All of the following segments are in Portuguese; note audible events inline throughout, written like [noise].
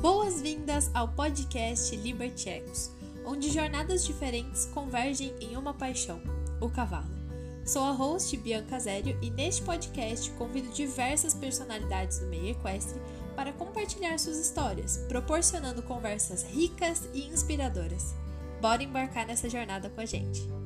Boas-vindas ao podcast Liberty Ecos, onde jornadas diferentes convergem em uma paixão, o cavalo. Sou a host Bianca Zério e neste podcast convido diversas personalidades do meio equestre para compartilhar suas histórias, proporcionando conversas ricas e inspiradoras. Bora embarcar nessa jornada com a gente!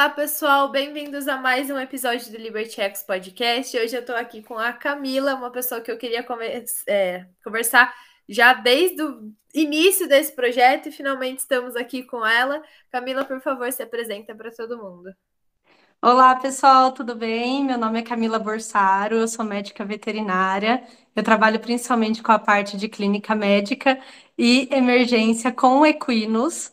Olá, pessoal, bem-vindos a mais um episódio do Liberty X Podcast. Hoje eu tô aqui com a Camila, uma pessoa que eu queria é, conversar já desde o início desse projeto e finalmente estamos aqui com ela. Camila, por favor, se apresenta para todo mundo. Olá, pessoal, tudo bem? Meu nome é Camila Borsaro, eu sou médica veterinária. Eu trabalho principalmente com a parte de clínica médica e emergência com equinos.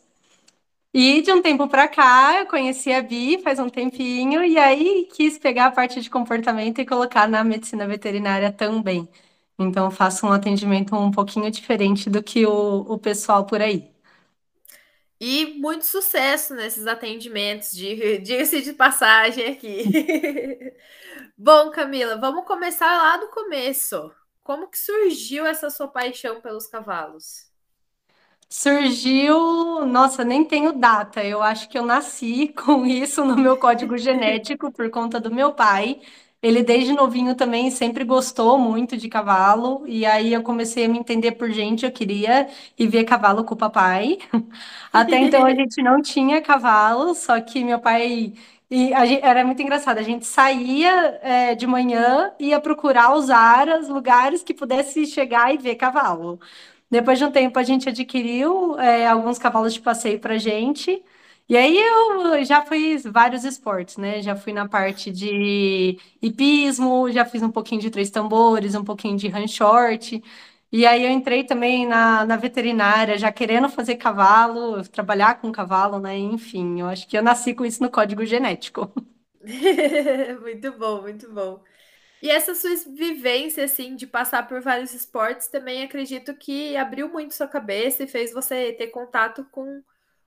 E de um tempo para cá, eu conheci a Bi faz um tempinho, e aí quis pegar a parte de comportamento e colocar na medicina veterinária também. Então, faço um atendimento um pouquinho diferente do que o, o pessoal por aí. E muito sucesso nesses atendimentos, [laughs] diga-se de passagem aqui. [laughs] Bom, Camila, vamos começar lá do começo. Como que surgiu essa sua paixão pelos cavalos? Surgiu, nossa, nem tenho data. Eu acho que eu nasci [laughs] com isso no meu código [laughs] genético por conta do meu pai. Ele desde novinho também sempre gostou muito de cavalo, e aí eu comecei a me entender por gente, eu queria ir ver cavalo com o papai. [laughs] Até então a gente não tinha cavalo, só que meu pai e gente, era muito engraçado, a gente saía é, de manhã, ia procurar os aras, lugares que pudesse chegar e ver cavalo. Depois de um tempo, a gente adquiriu é, alguns cavalos de passeio para gente. E aí eu já fiz vários esportes, né? Já fui na parte de hipismo, já fiz um pouquinho de três tambores, um pouquinho de run short. E aí eu entrei também na, na veterinária, já querendo fazer cavalo, trabalhar com cavalo, né? Enfim, eu acho que eu nasci com isso no código genético. [laughs] muito bom, muito bom. E essa sua vivência, assim, de passar por vários esportes, também acredito que abriu muito sua cabeça e fez você ter contato com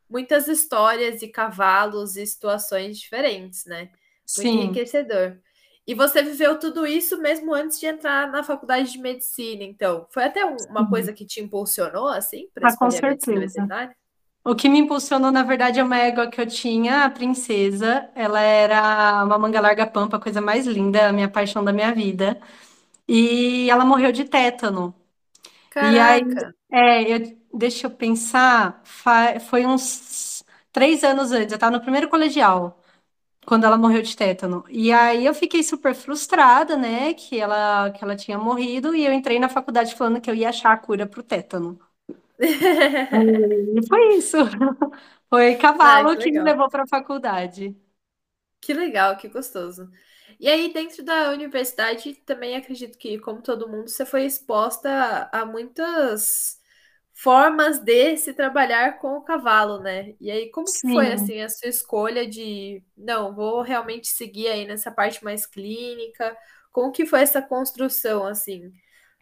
muitas histórias e cavalos e situações diferentes, né? Muito Sim. enriquecedor. E você viveu tudo isso mesmo antes de entrar na faculdade de medicina, então. Foi até uma coisa que te impulsionou, assim, para Ah, com escolher a medicina certeza. O que me impulsionou, na verdade, é uma égua que eu tinha, a princesa. Ela era uma manga larga pampa, a coisa mais linda, a minha paixão da minha vida. E ela morreu de tétano. E aí, Caraca! é, eu- deixa eu pensar, fa- foi uns três anos antes, eu estava no primeiro colegial, quando ela morreu de tétano. E aí eu fiquei super frustrada, né, que ela, que ela tinha morrido, e eu entrei na faculdade falando que eu ia achar a cura pro tétano. [laughs] E foi isso. [laughs] Foi cavalo que que me legal. levou para a faculdade. Que legal, que gostoso. E aí, dentro da universidade, também acredito que, como todo mundo, você foi exposta a muitas formas de se trabalhar com o cavalo, né? E aí, como que foi, Sim. assim, a sua escolha de, não, vou realmente seguir aí nessa parte mais clínica? Como que foi essa construção, assim,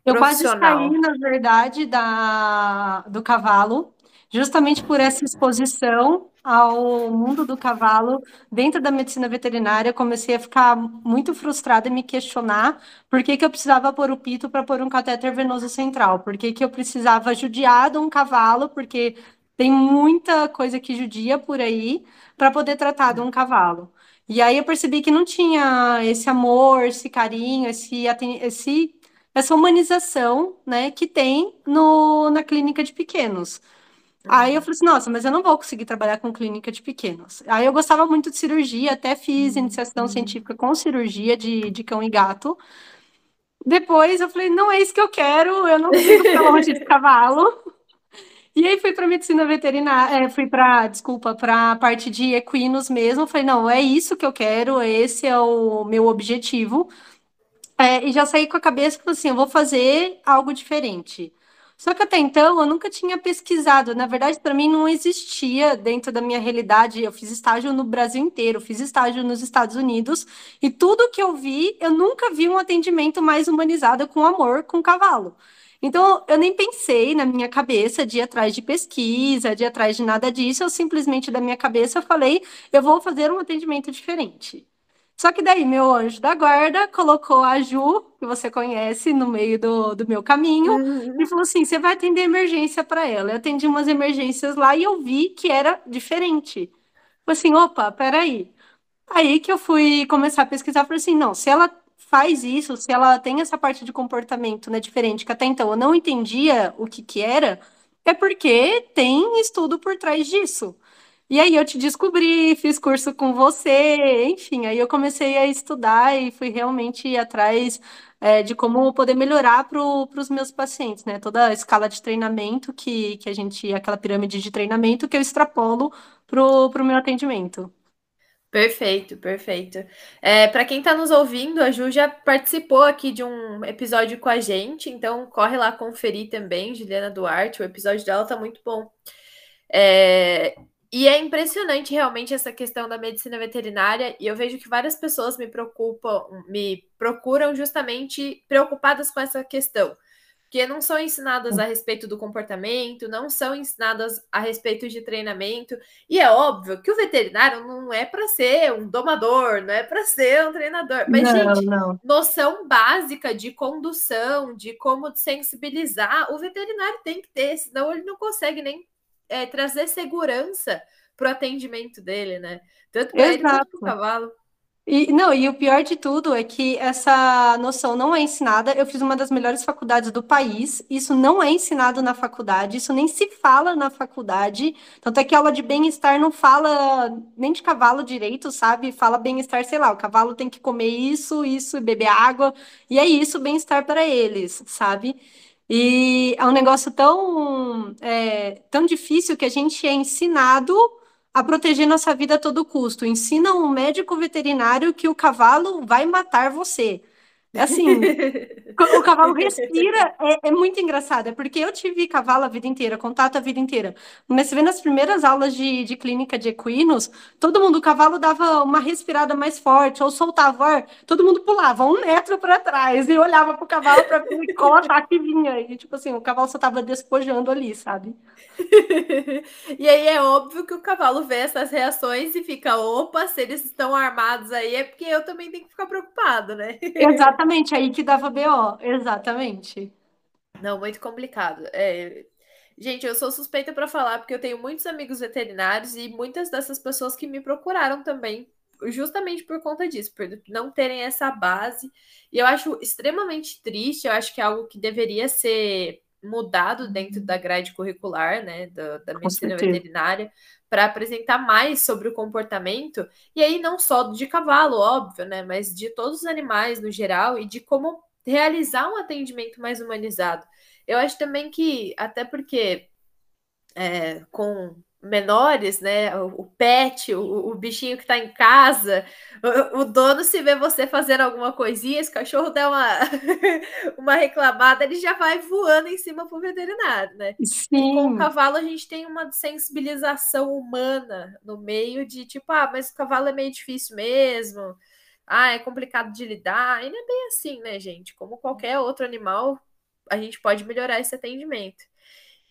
Eu quase saí, na verdade, da, do cavalo, justamente por essa exposição ao mundo do cavalo dentro da medicina veterinária. Eu comecei a ficar muito frustrada e me questionar por que que eu precisava pôr o pito para pôr um catéter venoso central, por que que eu precisava judiar de um cavalo, porque tem muita coisa que judia por aí para poder tratar de um cavalo. E aí eu percebi que não tinha esse amor, esse carinho, esse, esse essa humanização, né, que tem no, na clínica de pequenos. Aí eu Uhum. falei assim, nossa, mas eu não vou conseguir trabalhar com clínica de pequenos. Aí eu gostava muito de cirurgia, até fiz iniciação científica com cirurgia de, de cão e gato. Depois eu falei, não é isso que eu quero, eu não consigo ficar longe de cavalo. E aí fui para medicina veterinária, é, fui para, desculpa, para a parte de equinos mesmo. Falei, não, é isso que eu quero, esse é o meu objetivo. É, e já saí com a cabeça falei assim, eu vou fazer algo diferente. Só que até então eu nunca tinha pesquisado. Na verdade, para mim não existia dentro da minha realidade. Eu fiz estágio no Brasil inteiro, fiz estágio nos Estados Unidos, e tudo que eu vi, eu nunca vi um atendimento mais humanizado com amor com cavalo. Então, eu nem pensei na minha cabeça de ir atrás de pesquisa, de ir atrás de nada disso. Eu simplesmente, da minha cabeça, falei: eu vou fazer um atendimento diferente. Só que daí, meu anjo da guarda colocou a Ju, que você conhece, no meio do, do meu caminho, e Uhum. falou assim: você vai atender emergência para ela. Eu atendi umas emergências lá e eu vi que era diferente. Falei assim: opa, peraí. Aí que eu fui começar a pesquisar, falei assim, não, se ela faz isso, se ela tem essa parte de comportamento, né, diferente, que até então eu não entendia o que que era, é porque tem estudo por trás disso. E aí eu te descobri, fiz curso com você, enfim, aí eu comecei a estudar e fui realmente atrás, é, de como poder melhorar para os meus pacientes, né? Toda a escala de treinamento que, que a gente, aquela pirâmide de treinamento que eu extrapolo pro, pro meu atendimento. Perfeito, perfeito. É, para quem está nos ouvindo, a Ju já participou aqui de um episódio com a gente, então corre lá conferir também, Juliana Duarte, o episódio dela tá muito bom. É, e é impressionante realmente essa questão da medicina veterinária, e eu vejo que várias pessoas me preocupam, me procuram justamente preocupadas com essa questão porque não são ensinadas a respeito do comportamento, não são ensinadas a respeito de treinamento. E é óbvio que o veterinário não é para ser um domador, não é para ser um treinador. Mas, Não, gente, não. noção básica de condução, de como sensibilizar, o veterinário tem que ter, senão ele não consegue nem é, trazer segurança para o atendimento dele, né? Tanto para ele quanto para o cavalo. E, não, e o pior de tudo é que essa noção não é ensinada. Eu fiz uma das melhores faculdades do país, isso não é ensinado na faculdade, isso nem se fala na faculdade. Tanto é que a aula de bem-estar não fala nem de cavalo direito, sabe? Fala bem-estar, sei lá, o cavalo tem que comer isso, isso, e beber água, e é isso, bem-estar para eles, sabe? E é um negócio tão, é, tão difícil que a gente é ensinado a proteger nossa vida a todo custo. Ensina um médico veterinário que o cavalo vai matar você. É assim, [laughs] o cavalo respira, é, é muito engraçado, é porque eu tive cavalo a vida inteira, contato a vida inteira. Mas você vê nas primeiras aulas de, de clínica de equinos, todo mundo, o cavalo dava uma respirada mais forte, ou soltava ar, todo mundo pulava um metro para trás e olhava pro cavalo para ver qual ataque vinha. E tipo assim, o cavalo só tava despojando ali, sabe? [laughs] e aí é óbvio que o cavalo vê essas reações e fica, opa, se eles estão armados aí é porque eu também tenho que ficar preocupado, né? Exatamente, aí que dava BO, exatamente. Não, muito complicado. É... Gente, eu sou suspeita para falar porque eu tenho muitos amigos veterinários e muitas dessas pessoas que me procuraram também, justamente por conta disso, por não terem essa base. E eu acho extremamente triste, eu acho que é algo que deveria ser mudado dentro da grade curricular, né, da, da medicina veterinária, para apresentar mais sobre o comportamento, e aí não só de cavalo, óbvio, né, mas de todos os animais no geral e de como realizar um atendimento mais humanizado. Eu acho também que, até porque é, com menores, né? O, pet, o, o, bichinho que está em casa, o, o, dono se vê você fazendo alguma coisinha, esse cachorro der uma, [laughs] uma reclamada, ele já vai voando em cima pro veterinário, né? Sim. E com o cavalo a gente tem uma sensibilização humana no meio de tipo, ah, mas o cavalo é meio difícil mesmo. Ah, é complicado de lidar. E não é bem assim, né, gente? Como qualquer outro animal, a gente pode melhorar esse atendimento.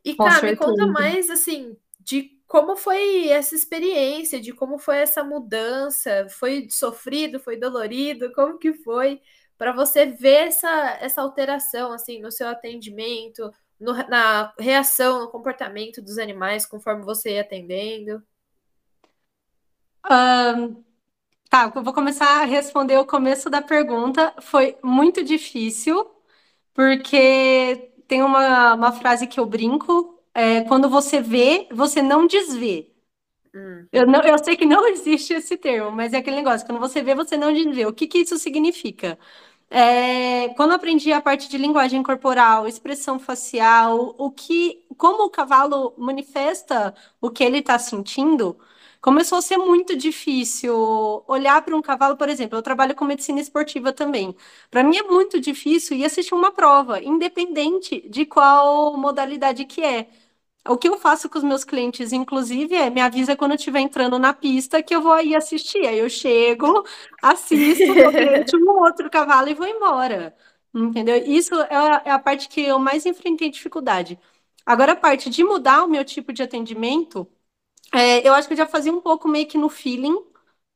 E, cara, me conta mais, assim, de como foi essa experiência, de como foi essa mudança, foi sofrido, foi dolorido, como que foi para você ver essa, essa alteração, assim, no seu atendimento, no, na reação, no comportamento dos animais conforme você ia atendendo? Um, tá, eu vou começar a responder o começo da pergunta. Foi muito difícil, porque tem uma, uma frase que eu brinco, é, quando você vê, você não desvê. Hum. Eu, não, eu sei que não [laughs] existe esse termo, mas é aquele negócio, quando você vê, você não desvê. O que, que isso significa? É, quando aprendi a parte de linguagem corporal, expressão facial, o que, como o cavalo manifesta o que ele está sentindo, começou a ser muito difícil olhar para um cavalo, por exemplo. Eu trabalho com medicina esportiva também. Para mim é muito difícil ir assistir uma prova, independente de qual modalidade que é. O que eu faço com os meus clientes, inclusive, é me avisa quando eu estiver entrando na pista que eu vou aí assistir. Aí eu chego, assisto, dou cliente um outro cavalo e vou embora. Entendeu? Isso é a, é a parte que eu mais enfrentei dificuldade. Agora, a parte de mudar o meu tipo de atendimento, é, eu acho que eu já fazia um pouco meio que no feeling,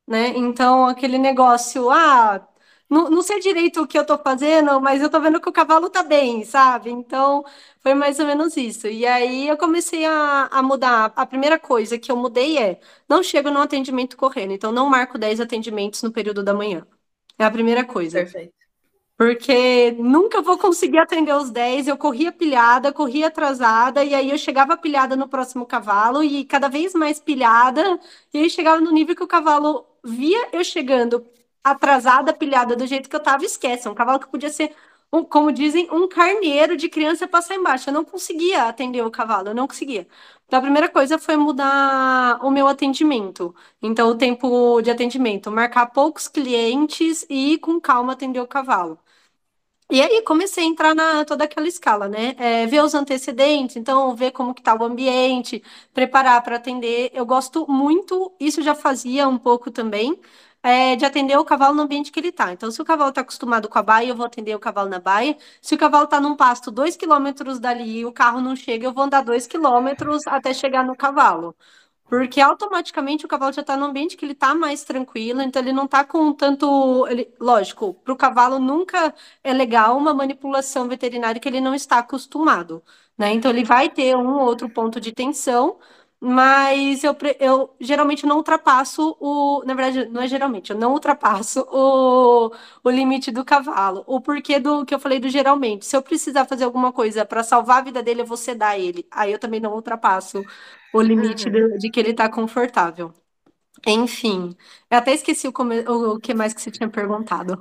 né? Então, aquele negócio, ah, não, não sei direito o que eu tô fazendo, mas eu tô vendo que o cavalo tá bem, sabe? Então, foi mais ou menos isso. E aí eu comecei a, a mudar. A primeira coisa que eu mudei é, não chego no atendimento correndo, então não marco 10 atendimentos no período da manhã. É a primeira coisa. Perfeito porque nunca vou conseguir atender os 10. Eu corria pilhada, corria atrasada, e aí eu chegava pilhada no próximo cavalo, e cada vez mais pilhada, e aí chegava no nível que o cavalo via eu chegando atrasada, pilhada, do jeito que eu tava, esquece. Um cavalo que podia ser, um, como dizem, um carneiro de criança passar embaixo. Eu não conseguia atender o cavalo, eu não conseguia. Então, a primeira coisa foi mudar o meu atendimento. Então, o tempo de atendimento, marcar poucos clientes e com calma atender o cavalo. E aí comecei a entrar na toda aquela escala, né? É, ver os antecedentes, então ver como que tá o ambiente, preparar para atender. Eu gosto muito, isso já fazia um pouco também, é, de atender o cavalo no ambiente que ele está. Então, se o cavalo está acostumado com a baia, eu vou atender o cavalo na baia. Se o cavalo está num pasto dois quilômetros dali e o carro não chega, eu vou andar dois quilômetros até chegar no cavalo. Porque automaticamente o cavalo já está no ambiente que ele está mais tranquilo, então ele não está com tanto. Ele, lógico, para o cavalo nunca é legal uma manipulação veterinária que ele não está acostumado. Né? Então ele vai ter um ou outro ponto de tensão, mas eu, eu geralmente não ultrapasso o. Na verdade, não é geralmente, eu não ultrapasso o, o limite do cavalo. O porquê do que eu falei do geralmente. Se eu precisar fazer alguma coisa para salvar a vida dele, eu vou sedar ele. Aí eu também não ultrapasso o limite de, de que ele está confortável. Enfim, eu até esqueci o, come... o que mais que você tinha perguntado.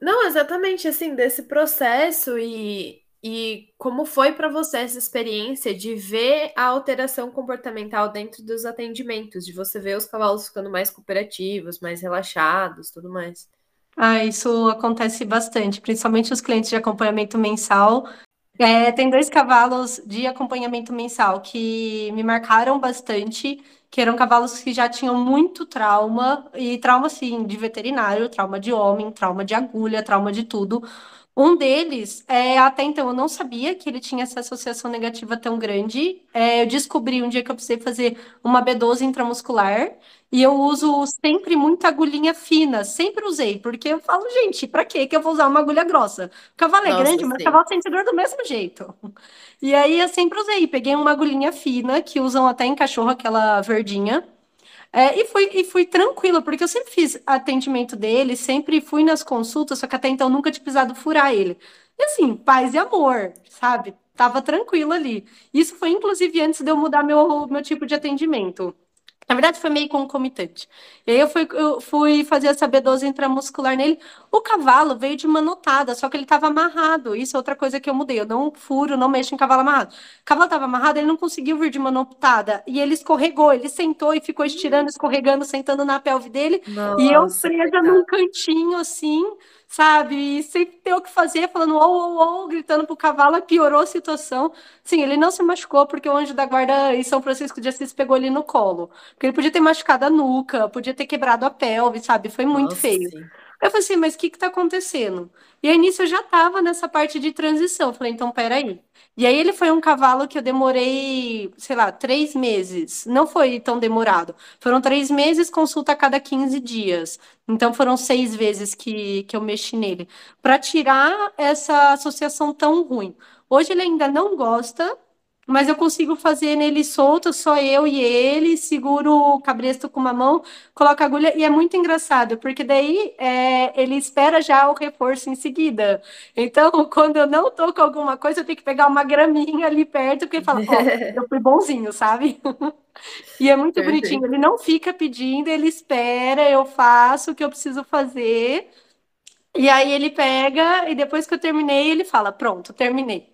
Não, exatamente assim, desse processo e e como foi para você essa experiência de ver a alteração comportamental dentro dos atendimentos, de você ver os cavalos ficando mais cooperativos, mais relaxados, tudo mais? Ah, isso acontece bastante, principalmente os clientes de acompanhamento mensal. É, tem dois cavalos de acompanhamento mensal que me marcaram bastante, que eram cavalos que já tinham muito trauma, e trauma, sim, de veterinário, trauma de homem, trauma de agulha, trauma de tudo. Um deles, é, até então eu não sabia que ele tinha essa associação negativa tão grande. É, eu descobri um dia que eu precisei fazer uma B12 intramuscular e eu uso sempre muita agulhinha fina, sempre usei, porque eu falo, gente, para que que eu vou usar uma agulha grossa? O cavalo é Nossa, grande, mas o cavalo sente dor do mesmo jeito. E aí eu sempre usei, peguei uma agulhinha fina que usam até em cachorro, aquela verdinha. É, e, fui, e fui tranquila, porque eu sempre fiz atendimento dele, sempre fui nas consultas, só que até então nunca tinha precisado furar ele. E assim, paz e amor, sabe? Tava tranquilo ali. Isso foi inclusive antes de eu mudar meu, meu tipo de atendimento. Na verdade, foi meio concomitante. E aí eu fui, eu fui fazer essa B12 intramuscular nele. O cavalo veio de manotada, só que ele estava amarrado. Isso é outra coisa que eu mudei. Eu não furo, não mexo em cavalo amarrado. O cavalo estava amarrado, ele não conseguiu vir de manotada. E ele escorregou, ele sentou e ficou estirando, escorregando, sentando na pelve dele. Nossa, e eu presa num cantinho assim sabe? E sem ter o que fazer, falando ou, ou, ou, gritando pro cavalo, piorou a situação. Sim, ele não se machucou porque o anjo da guarda em São Francisco de Assis pegou ele no colo. Porque ele podia ter machucado a nuca, podia ter quebrado a pelve, sabe? Foi muito Nossa, feio. Sim. Eu falei assim, mas o que que tá acontecendo? E aí, nisso, eu já tava nessa parte de transição. Eu falei, então, peraí. E aí, ele foi um cavalo que eu demorei, sei lá, três meses. Não foi tão demorado. Foram três meses, consulta a cada 15 dias. Então, foram seis vezes que, que eu mexi nele. Para tirar essa associação tão ruim. Hoje, ele ainda não gosta, mas eu consigo fazer nele solto, só eu e ele, seguro o cabresto com uma mão, coloco a agulha, e é muito engraçado, porque daí é, ele espera já o reforço em seguida. Então, [laughs] quando eu não tô com alguma coisa, eu tenho que pegar uma graminha ali perto, porque ele fala, ó, oh, [laughs] eu fui bonzinho, sabe? [laughs] e é muito Perfeito. bonitinho, ele não fica pedindo, ele espera, eu faço o que eu preciso fazer, e aí ele pega, e depois que eu terminei, ele fala, pronto, terminei.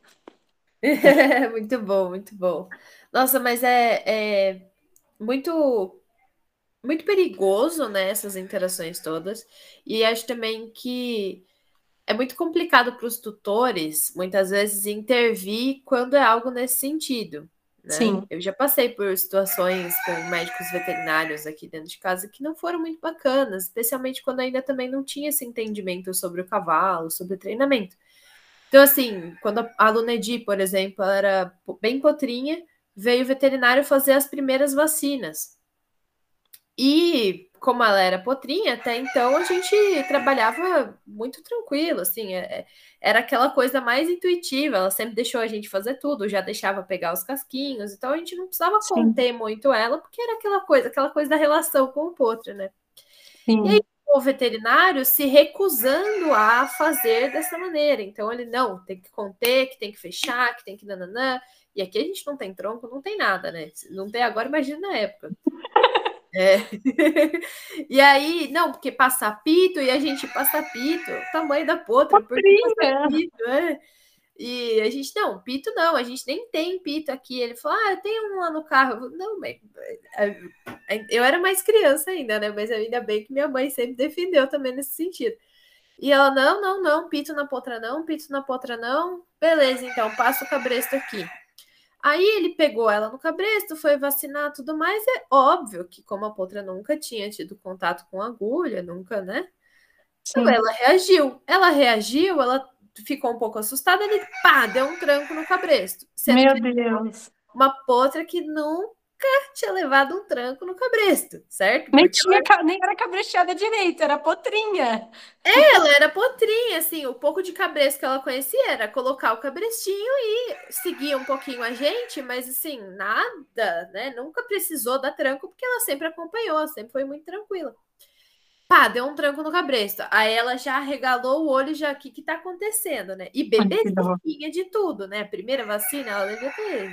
[laughs] muito bom, muito bom. Nossa, mas é, é muito muito perigoso, né, essas interações todas. E acho também que é muito complicado para os tutores, muitas vezes, intervir quando é algo nesse sentido. Né? Sim. Eu já passei por situações com médicos veterinários aqui dentro de casa que não foram muito bacanas, especialmente quando ainda também não tinha esse entendimento sobre o cavalo, sobre o treinamento. Então, assim, quando a Lunedi, por exemplo, ela era bem potrinha, veio o veterinário fazer as primeiras vacinas. E como ela era potrinha, até então a gente trabalhava muito tranquilo, assim, é, é, era aquela coisa mais intuitiva, ela sempre deixou a gente fazer tudo, já deixava pegar os casquinhos, então a gente não precisava Sim. conter muito ela, porque era aquela coisa, aquela coisa da relação com o potro, né? Sim. E aí, o veterinário se recusando a fazer dessa maneira. Então ele não, tem que conter, que tem que fechar, que tem que nananã. E aqui a gente não tem tronco, não tem nada, né? Não tem agora, imagina na época. [laughs] É. [laughs] e aí, não, porque passa pito e a gente passa pito, tamanho da potra, porque passa pito, é. E a gente, não, pito não, a gente nem tem pito aqui. Ele falou, ah, eu tenho um lá no carro. Eu, não, mas é, é, eu era mais criança ainda, né? Mas ainda bem que minha mãe sempre defendeu também nesse sentido. E ela, não, não, não, pito na potra não, pito na potra não. Beleza, então, passa o cabresto aqui. Aí ele pegou ela no cabresto, foi vacinar tudo mais. É óbvio que, como a potra nunca tinha tido contato com agulha, nunca, né? Então ela reagiu. Ela reagiu, ela ficou um pouco assustada, ele pá, deu um tranco no cabresto. Meu Deus. Uma potra que nunca tinha levado um tranco no cabresto, certo? Nem, tinha, ela... nem era cabrecheada direito, era potrinha. É, ela era potrinha, assim, o pouco de cabresto que ela conhecia era colocar o cabrestinho e seguir um pouquinho a gente, mas assim, nada, né? Nunca precisou dar tranco, porque ela sempre acompanhou, sempre foi muito tranquila. Pá, deu um tranco no cabresto. Aí ela já regalou o olho, já, o que que tá acontecendo, né? E bebezinha de tudo, né? Primeira vacina, ela devia ter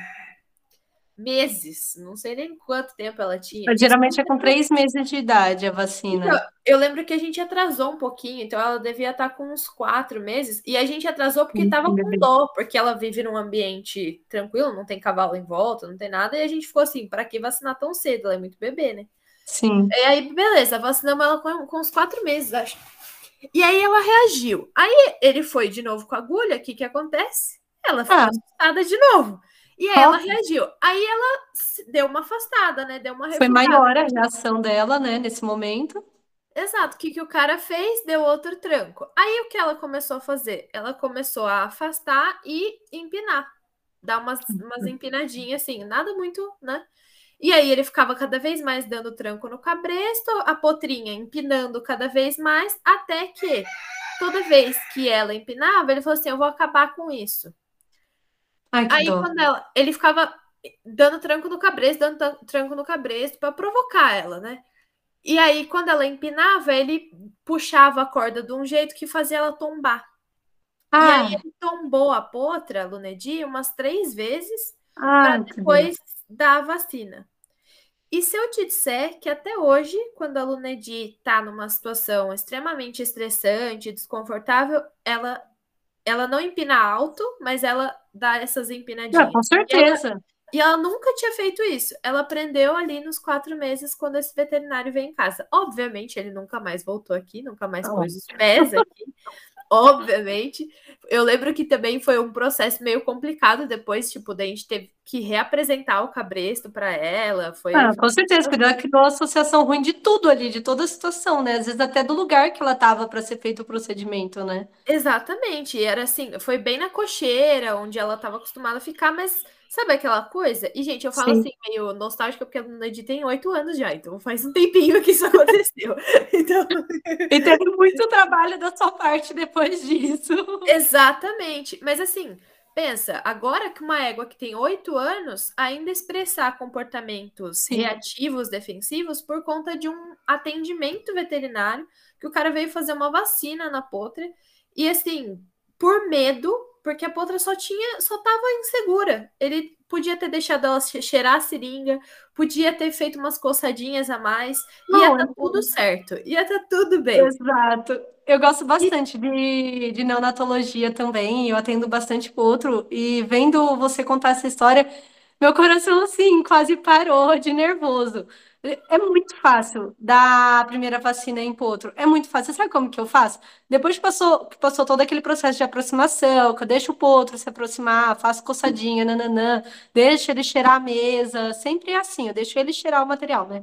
meses, não sei nem quanto tempo ela tinha. Geralmente é com três meses de idade a vacina. Então, eu lembro que a gente atrasou um pouquinho, então ela devia estar com uns quatro meses, e a gente atrasou porque estava com dó, porque ela vive num ambiente tranquilo, não tem cavalo em volta, não tem nada, e a gente ficou assim, para que vacinar tão cedo? Ela é muito bebê, né? Sim. E aí, beleza, vacinamos ela com, com uns quatro meses, acho. E aí ela reagiu. Aí ele foi de novo com a agulha, o que que acontece? Ela ficou ah. assustada de novo. E aí ela reagiu. Aí ela deu uma afastada, né? Deu uma Foi maior a reação dela, né, nesse momento. Exato. O que, que o cara fez? Deu outro tranco. Aí o que ela começou a fazer? Ela começou a afastar e empinar. Dar umas, umas empinadinhas, assim, nada muito, né? E aí ele ficava cada vez mais dando tranco no cabresto, a potrinha empinando cada vez mais, até que toda vez que ela empinava, ele falou assim: Eu vou acabar com isso. Ai, aí dó. quando ela, ele ficava dando tranco no cabresto, dando tranco no cabresto para provocar ela, né? E aí, quando ela empinava, ele puxava a corda de um jeito que fazia ela tombar. Ah. E aí ele tombou a potra, a Lunedi, umas três vezes ah, para depois da vacina. E se eu te disser que até hoje, quando a Lunedi está numa situação extremamente estressante, desconfortável, ela ela não empina alto, mas ela dá essas empinadinhas. Ah, com certeza. E ela, e ela, nunca tinha feito isso. Ela aprendeu ali nos quatro meses quando esse veterinário veio em casa. Obviamente, ele nunca mais voltou aqui, nunca mais pôs os pés aqui [laughs] obviamente. Eu lembro que também foi um processo meio complicado depois, tipo, da gente teve que reapresentar o cabresto para ela. Foi, ah, com certeza, porque ela criou uma associação ruim de tudo ali, de toda a situação, né? Às vezes até do lugar que ela estava para ser feito o procedimento, né? Exatamente. Era assim, foi bem na cocheira, onde ela estava acostumada a ficar, mas Sabe aquela coisa? E, gente, eu falo Sim. assim, meio nostálgica, porque a Ned tem oito anos já, então faz um tempinho que isso [laughs] aconteceu. então... [laughs] E teve muito trabalho da sua parte depois disso. Exatamente. Mas assim, pensa, agora que uma égua que tem oito anos ainda expressar comportamentos Sim. reativos, defensivos, por conta de um atendimento veterinário, que o cara veio fazer uma vacina na potra, e assim, por medo porque a Potra só tinha, só tava insegura. Ele podia ter deixado ela cheirar a seringa, podia ter feito umas coçadinhas a mais, Não, ia estar tá tudo certo, ia estar tá tudo bem. Exato. Eu gosto bastante e... de, de neonatologia também, eu atendo bastante outro, e vendo você contar essa história, meu coração, assim, quase parou de nervoso. É muito fácil dar a primeira vacina em potro. É muito fácil. Você sabe como que eu faço? Depois que passou, que passou todo aquele processo de aproximação, que eu deixo o potro se aproximar, faço coçadinha, nananã, deixo ele cheirar a mesa. Sempre é assim, eu deixo ele cheirar o material, né?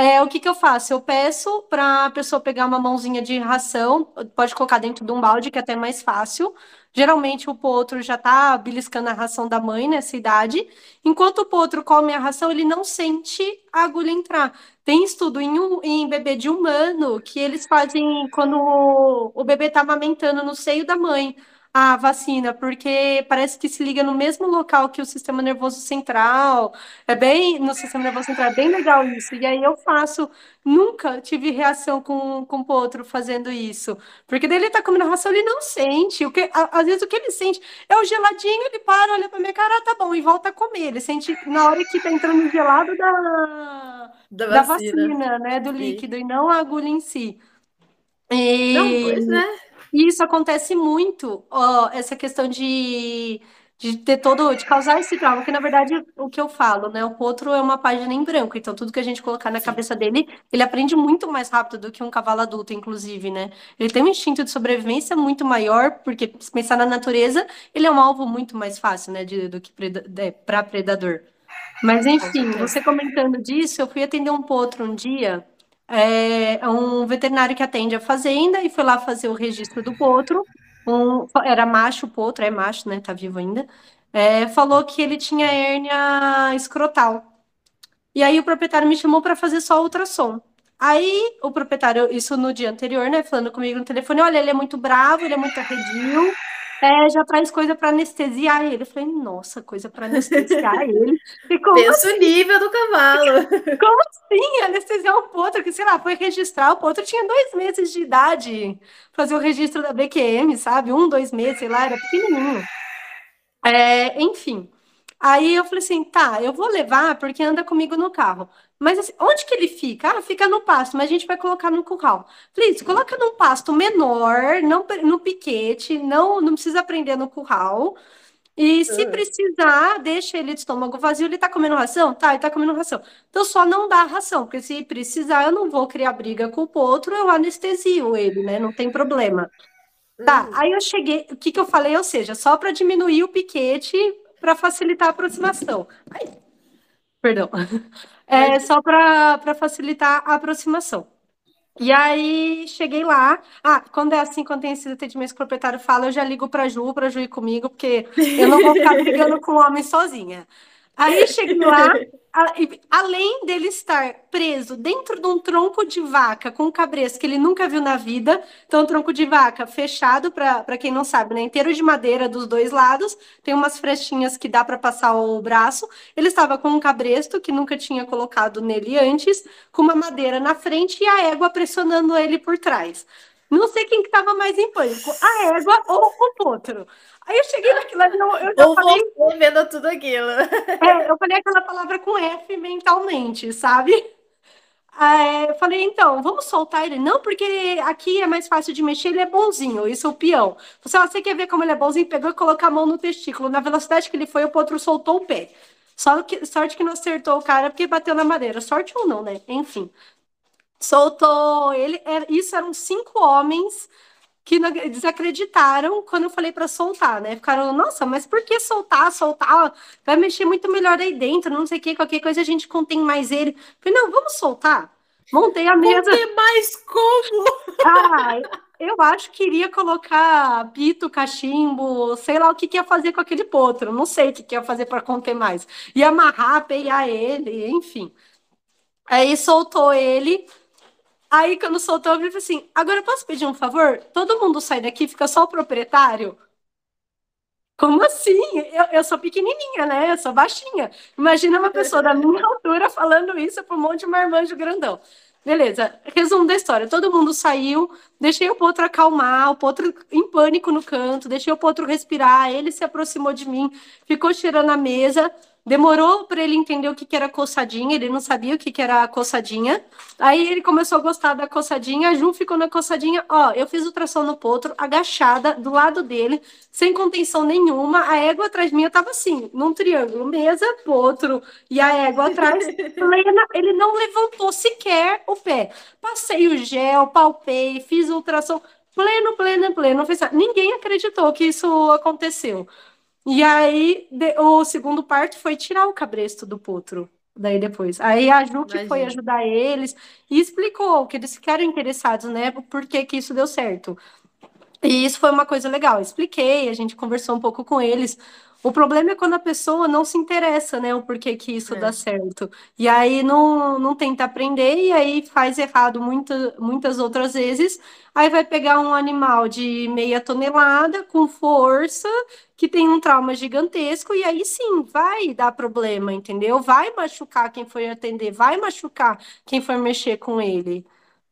É, o que que eu faço? Eu peço para a pessoa pegar uma mãozinha de ração, pode colocar dentro de um balde, que é até mais fácil. Geralmente o potro já está beliscando a ração da mãe nessa idade. Enquanto o potro come a ração, ele não sente a agulha entrar. Tem estudo em, um, em bebê de humano que eles fazem quando o, o bebê está amamentando no seio da mãe a vacina, porque parece que se liga no mesmo local que o sistema nervoso central. É bem no sistema nervoso central, é bem legal isso. E aí eu faço, nunca tive reação com, com o potro fazendo isso. Porque daí ele tá comendo ração, ele não sente. O que, a- às vezes o que ele sente é o geladinho, ele para, olha pra minha cara, ah, tá bom, e volta a comer. Ele sente na hora que tá entrando o gelado da, Da da vacina. vacina, né? Do Sim. líquido, e não a agulha em si. Não, pois E né? E isso acontece muito, ó, essa questão de, de ter todo, de causar esse trauma, que na verdade o que eu falo, né? O potro é uma página em branco, então tudo que a gente colocar na cabeça dele, ele aprende muito mais rápido do que um cavalo adulto, inclusive, né? Ele tem um instinto de sobrevivência muito maior, porque se pensar na natureza, ele é um alvo muito mais fácil, né, de- do que para predador. Mas enfim, você comentando disso, eu fui atender um potro um dia, é, um veterinário que atende a fazenda e fui lá fazer o registro do potro. Um, era macho o potro, é macho, né? Tá vivo ainda. É, falou que ele tinha hérnia escrotal. E aí o proprietário me chamou para fazer só ultrassom. Aí o proprietário, isso no dia anterior, né, falando comigo no telefone, olha, ele é muito bravo, ele é muito arredio, é, já traz coisa para anestesiar ele. Eu falei, nossa, coisa para anestesiar [laughs] ele. E como Pensa o nível do cavalo. [laughs] como assim? Anestesiar um potro que, sei lá, foi registrar. O potro tinha dois meses de idade. Fazer o registro da BQM, sabe? Um, dois meses, sei lá, era pequenininho. É, enfim. Aí eu falei assim, tá, eu vou levar porque anda comigo no carro. Mas assim, onde que ele fica? Ah, fica no pasto, mas a gente vai colocar no curral. Falei, isso, coloca num pasto menor, não no piquete, não, não precisa prender no curral. E se Uhum. precisar, deixa ele de estômago vazio. Ele tá comendo ração? Tá, ele tá comendo ração. Então só não dá ração, porque se precisar, eu não vou criar briga com o potro, eu anestesio ele, né? Não tem problema. Tá, Uhum. aí eu cheguei, o que que eu falei? Ou seja, só para diminuir o piquete para facilitar a aproximação. Ai, perdão. [laughs] É só para facilitar a aproximação. E aí cheguei lá. Ah, quando é assim, quando tem esses atendimentos que o proprietário fala, eu já ligo para Ju, para Ju ir comigo, porque eu não vou ficar brigando com o homem sozinha. Aí cheguei lá, [laughs] a- além dele estar preso dentro de um tronco de vaca com um cabresto que ele nunca viu na vida, então um tronco de vaca fechado, para quem não sabe, né, inteiro de madeira dos dois lados, tem umas frechinhas que dá para passar o braço. Ele estava com um cabresto que nunca tinha colocado nele antes com uma madeira na frente e a égua pressionando ele por trás. Não sei quem que estava mais em pânico, a égua ou o potro. Aí eu cheguei naquilo ali, eu, eu já Ou falei, você vendo tudo aquilo. é, eu falei aquela palavra com F mentalmente, sabe? Eu falei, então, vamos soltar ele? Não, porque aqui é mais fácil de mexer, ele é bonzinho, isso é o peão. Você, ó, você quer ver como ele é bonzinho? Pegou e colocou a mão no testículo. Na velocidade que ele foi, o potro soltou o pé. Só que, sorte que não acertou o cara porque bateu na madeira. Sorte ou não, né? Enfim. Soltou ele. era- Isso eram cinco homens que desacreditaram quando eu falei para soltar, né? Ficaram, nossa, mas por que soltar? Soltar vai mexer muito melhor aí dentro, não sei o que, qualquer coisa a gente contém mais ele. Falei, não, vamos soltar. Montei a mesa. Conter mais como? Ah, eu acho que iria colocar pito, cachimbo, sei lá o que que ia fazer com aquele potro. Não sei o que que ia fazer para conter mais. Ia amarrar, pegar ele, enfim. Aí soltou ele. Aí, quando soltou, eu falei assim: agora posso pedir um favor? Todo mundo sai daqui, fica só o proprietário? Como assim? Eu, eu sou pequenininha, né? Eu sou baixinha. Imagina uma pessoa da minha altura falando isso para um monte de marmanjo grandão. Beleza, resumo da história. Todo mundo saiu, deixei o potro acalmar, o potro em pânico no canto, deixei o potro respirar. Ele se aproximou de mim, ficou cheirando a mesa. Demorou para ele entender o que que era coçadinha, ele não sabia o que que era coçadinha. Aí ele começou a gostar da coçadinha, a Ju ficou na coçadinha. Ó, eu fiz ultrassom no potro, agachada, do lado dele, sem contenção nenhuma. A égua atrás minha tava assim, num triângulo, mesa, potro e a égua atrás. Plena, ele não levantou sequer o pé. Passei o gel, palpei, fiz ultrassom. Pleno, pleno, pleno. Ninguém acreditou que isso aconteceu. E aí, de- o segundo parto foi tirar o cabresto do potro. daí depois. Aí a Ju que foi ajudar eles e explicou que eles ficaram interessados, né? Por que que isso deu certo. E isso foi uma coisa legal. Eu expliquei, a gente conversou um pouco com eles. O problema é quando a pessoa não se interessa, né? O porquê que isso dá É. certo. E aí não, não tenta aprender e aí faz errado muita, muitas outras vezes. Aí vai pegar um animal de meia tonelada com força, que tem um trauma gigantesco, e aí sim vai dar problema, entendeu? Vai machucar quem foi atender, vai machucar quem for mexer com ele.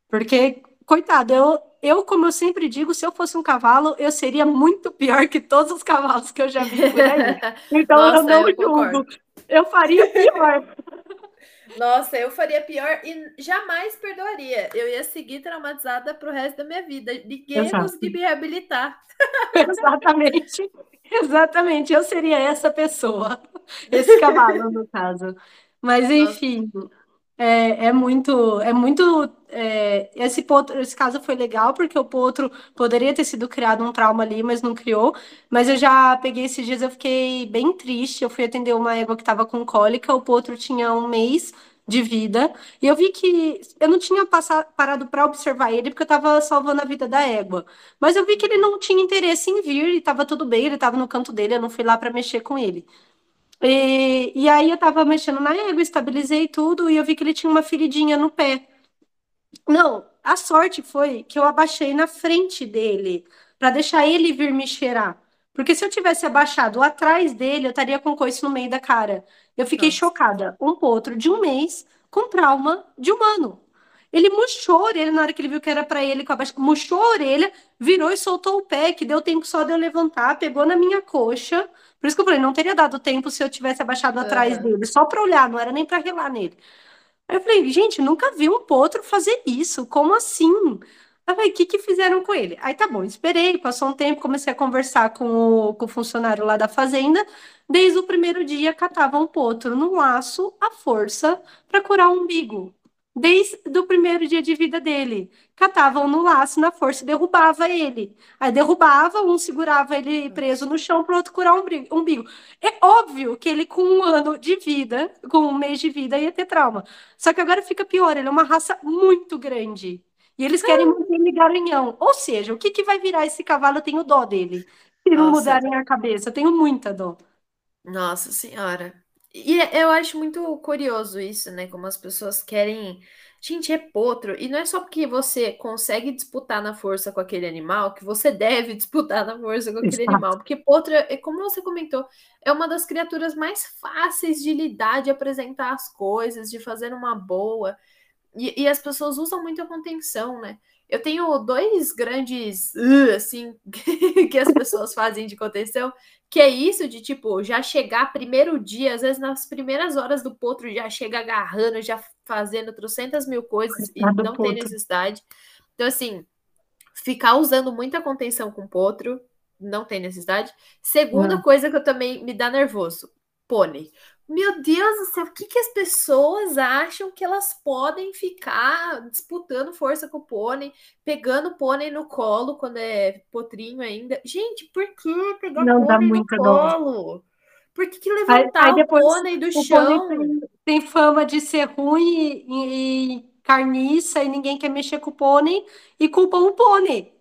Porque, coitado, eu, eu, como eu sempre digo, se eu fosse um cavalo, eu seria muito pior que todos os cavalos que eu já vi por aí. [laughs] Então eu Nossa, não eu julgo. concordo. Eu faria pior. [laughs] Nossa, eu faria pior e jamais perdoaria. Eu ia seguir traumatizada pro resto da minha vida. Ninguém Exato. conseguir me reabilitar. [laughs] Exatamente. Exatamente. Eu seria essa pessoa. Esse cavalo, no caso. Mas, Nossa, enfim. É, é muito, é muito. é, esse potro, esse caso foi legal porque o potro poderia ter sido criado um trauma ali, mas não criou. Mas eu já peguei esses dias, eu fiquei bem triste. Eu fui atender uma égua que estava com cólica, o potro tinha um mês de vida e eu vi que eu não tinha passar, parado para observar ele porque eu estava salvando a vida da égua. Mas eu vi que ele não tinha interesse em vir e estava tudo bem, ele estava no canto dele, eu não fui lá para mexer com ele. E, e aí eu tava mexendo na égua, estabilizei tudo e eu vi que ele tinha uma feridinha no pé. Não, a sorte foi que eu abaixei na frente dele para deixar ele vir me cheirar. Porque se eu tivesse abaixado atrás dele, eu estaria com coice no meio da cara. Eu fiquei nossa. chocada. Um potro de um mês com trauma de humano. Ele murchou a orelha na hora que ele viu que era para ele, com a baixa- murchou a orelha, virou e soltou o pé, que deu tempo só de eu levantar, pegou na minha coxa. Por isso que eu falei, não teria dado tempo se eu tivesse abaixado atrás Aham. dele, só para olhar, não era nem para relar nele. Aí eu falei, gente, nunca vi um potro fazer isso. Como assim? Aí eu falei, o que que fizeram com ele? Aí tá bom, esperei, passou um tempo, comecei a conversar com o, com o funcionário lá da fazenda. Desde o primeiro dia, catava um potro no laço, à força, para curar o umbigo. Desde o primeiro dia de vida dele. Catavam no laço, na força, e derrubava ele. Aí derrubava, um segurava ele preso no chão para o outro curar o umbigo. umbigo. É óbvio que ele, com um ano de vida, com um mês de vida, ia ter trauma. Só que agora fica pior, ele é uma raça muito grande. E eles querem manter ele garanhão. Ou seja, o que que vai virar esse cavalo? Eu tenho dó dele. Se não Nossa, mudarem a cabeça, eu tenho muita dó. nossa senhora. E é- eu acho muito curioso isso, né? Como as pessoas querem. Gente, é potro. E não é só porque você consegue disputar na força com aquele animal que você deve disputar na força com aquele Exato. animal. Porque potro, é como você comentou, é uma das criaturas mais fáceis de lidar, de apresentar as coisas, de fazer uma boa. E, e as pessoas usam muito a contenção, né? Eu tenho dois grandes, "uh", assim, [laughs] que as pessoas fazem de contenção, que é isso de, tipo, já chegar primeiro dia, às vezes nas primeiras horas do potro, já chega agarrando, já fazendo trocentas mil coisas e não tem potro. necessidade. Então, assim, ficar usando muita contenção com potro, não tem necessidade. Segunda Não. coisa que eu também me dá nervoso, pônei. Meu Deus do céu, o que, que as pessoas acham que elas podem ficar disputando força com o pônei, pegando o pônei no colo quando é potrinho ainda? Gente, por que pegar Não dá pônei no colo? Por que, que Aí, levantar aí o depois pônei do o pônei chão? tem, tem fama de ser ruim e, e carniça e ninguém quer mexer com o pônei e culpam o pônei.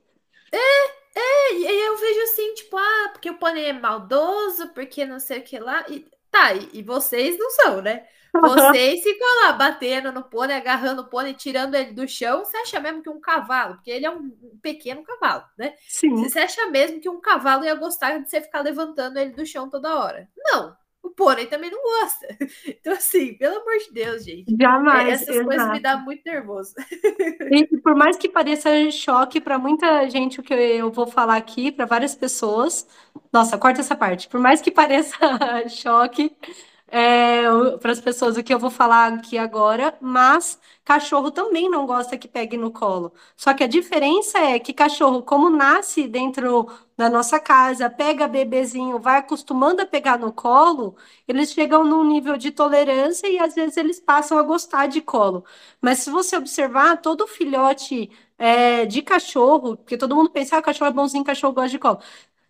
É, e aí eu vejo assim, tipo, ah, porque o pônei é maldoso, porque não sei o que lá. E, tá, e, e vocês não são, né? Vocês ficam lá batendo no pônei, agarrando o pônei, tirando ele do chão. Você acha mesmo que um cavalo, porque ele é um um pequeno cavalo, né? Sim, Você acha mesmo que um cavalo ia gostar de você ficar levantando ele do chão toda hora? Não. O pônei também não gosta. [laughs] Então, assim, pelo amor de Deus, gente. Jamais, essas coisas me exato. dão muito nervoso. [laughs] E por mais que pareça choque para muita gente o que eu vou falar aqui, para várias pessoas, nossa, corta essa parte. Por mais que pareça [laughs] choque, para as pessoas o que eu vou falar aqui agora, mas cachorro também não gosta que pegue no colo. Só que a diferença é que cachorro, como nasce dentro da nossa casa, pega bebezinho, vai acostumando a pegar no colo, eles chegam num nível de tolerância e às vezes eles passam a gostar de colo. Mas se você observar, todo filhote é, de cachorro, porque todo mundo pensa, ah, cachorro é bonzinho, cachorro gosta de colo.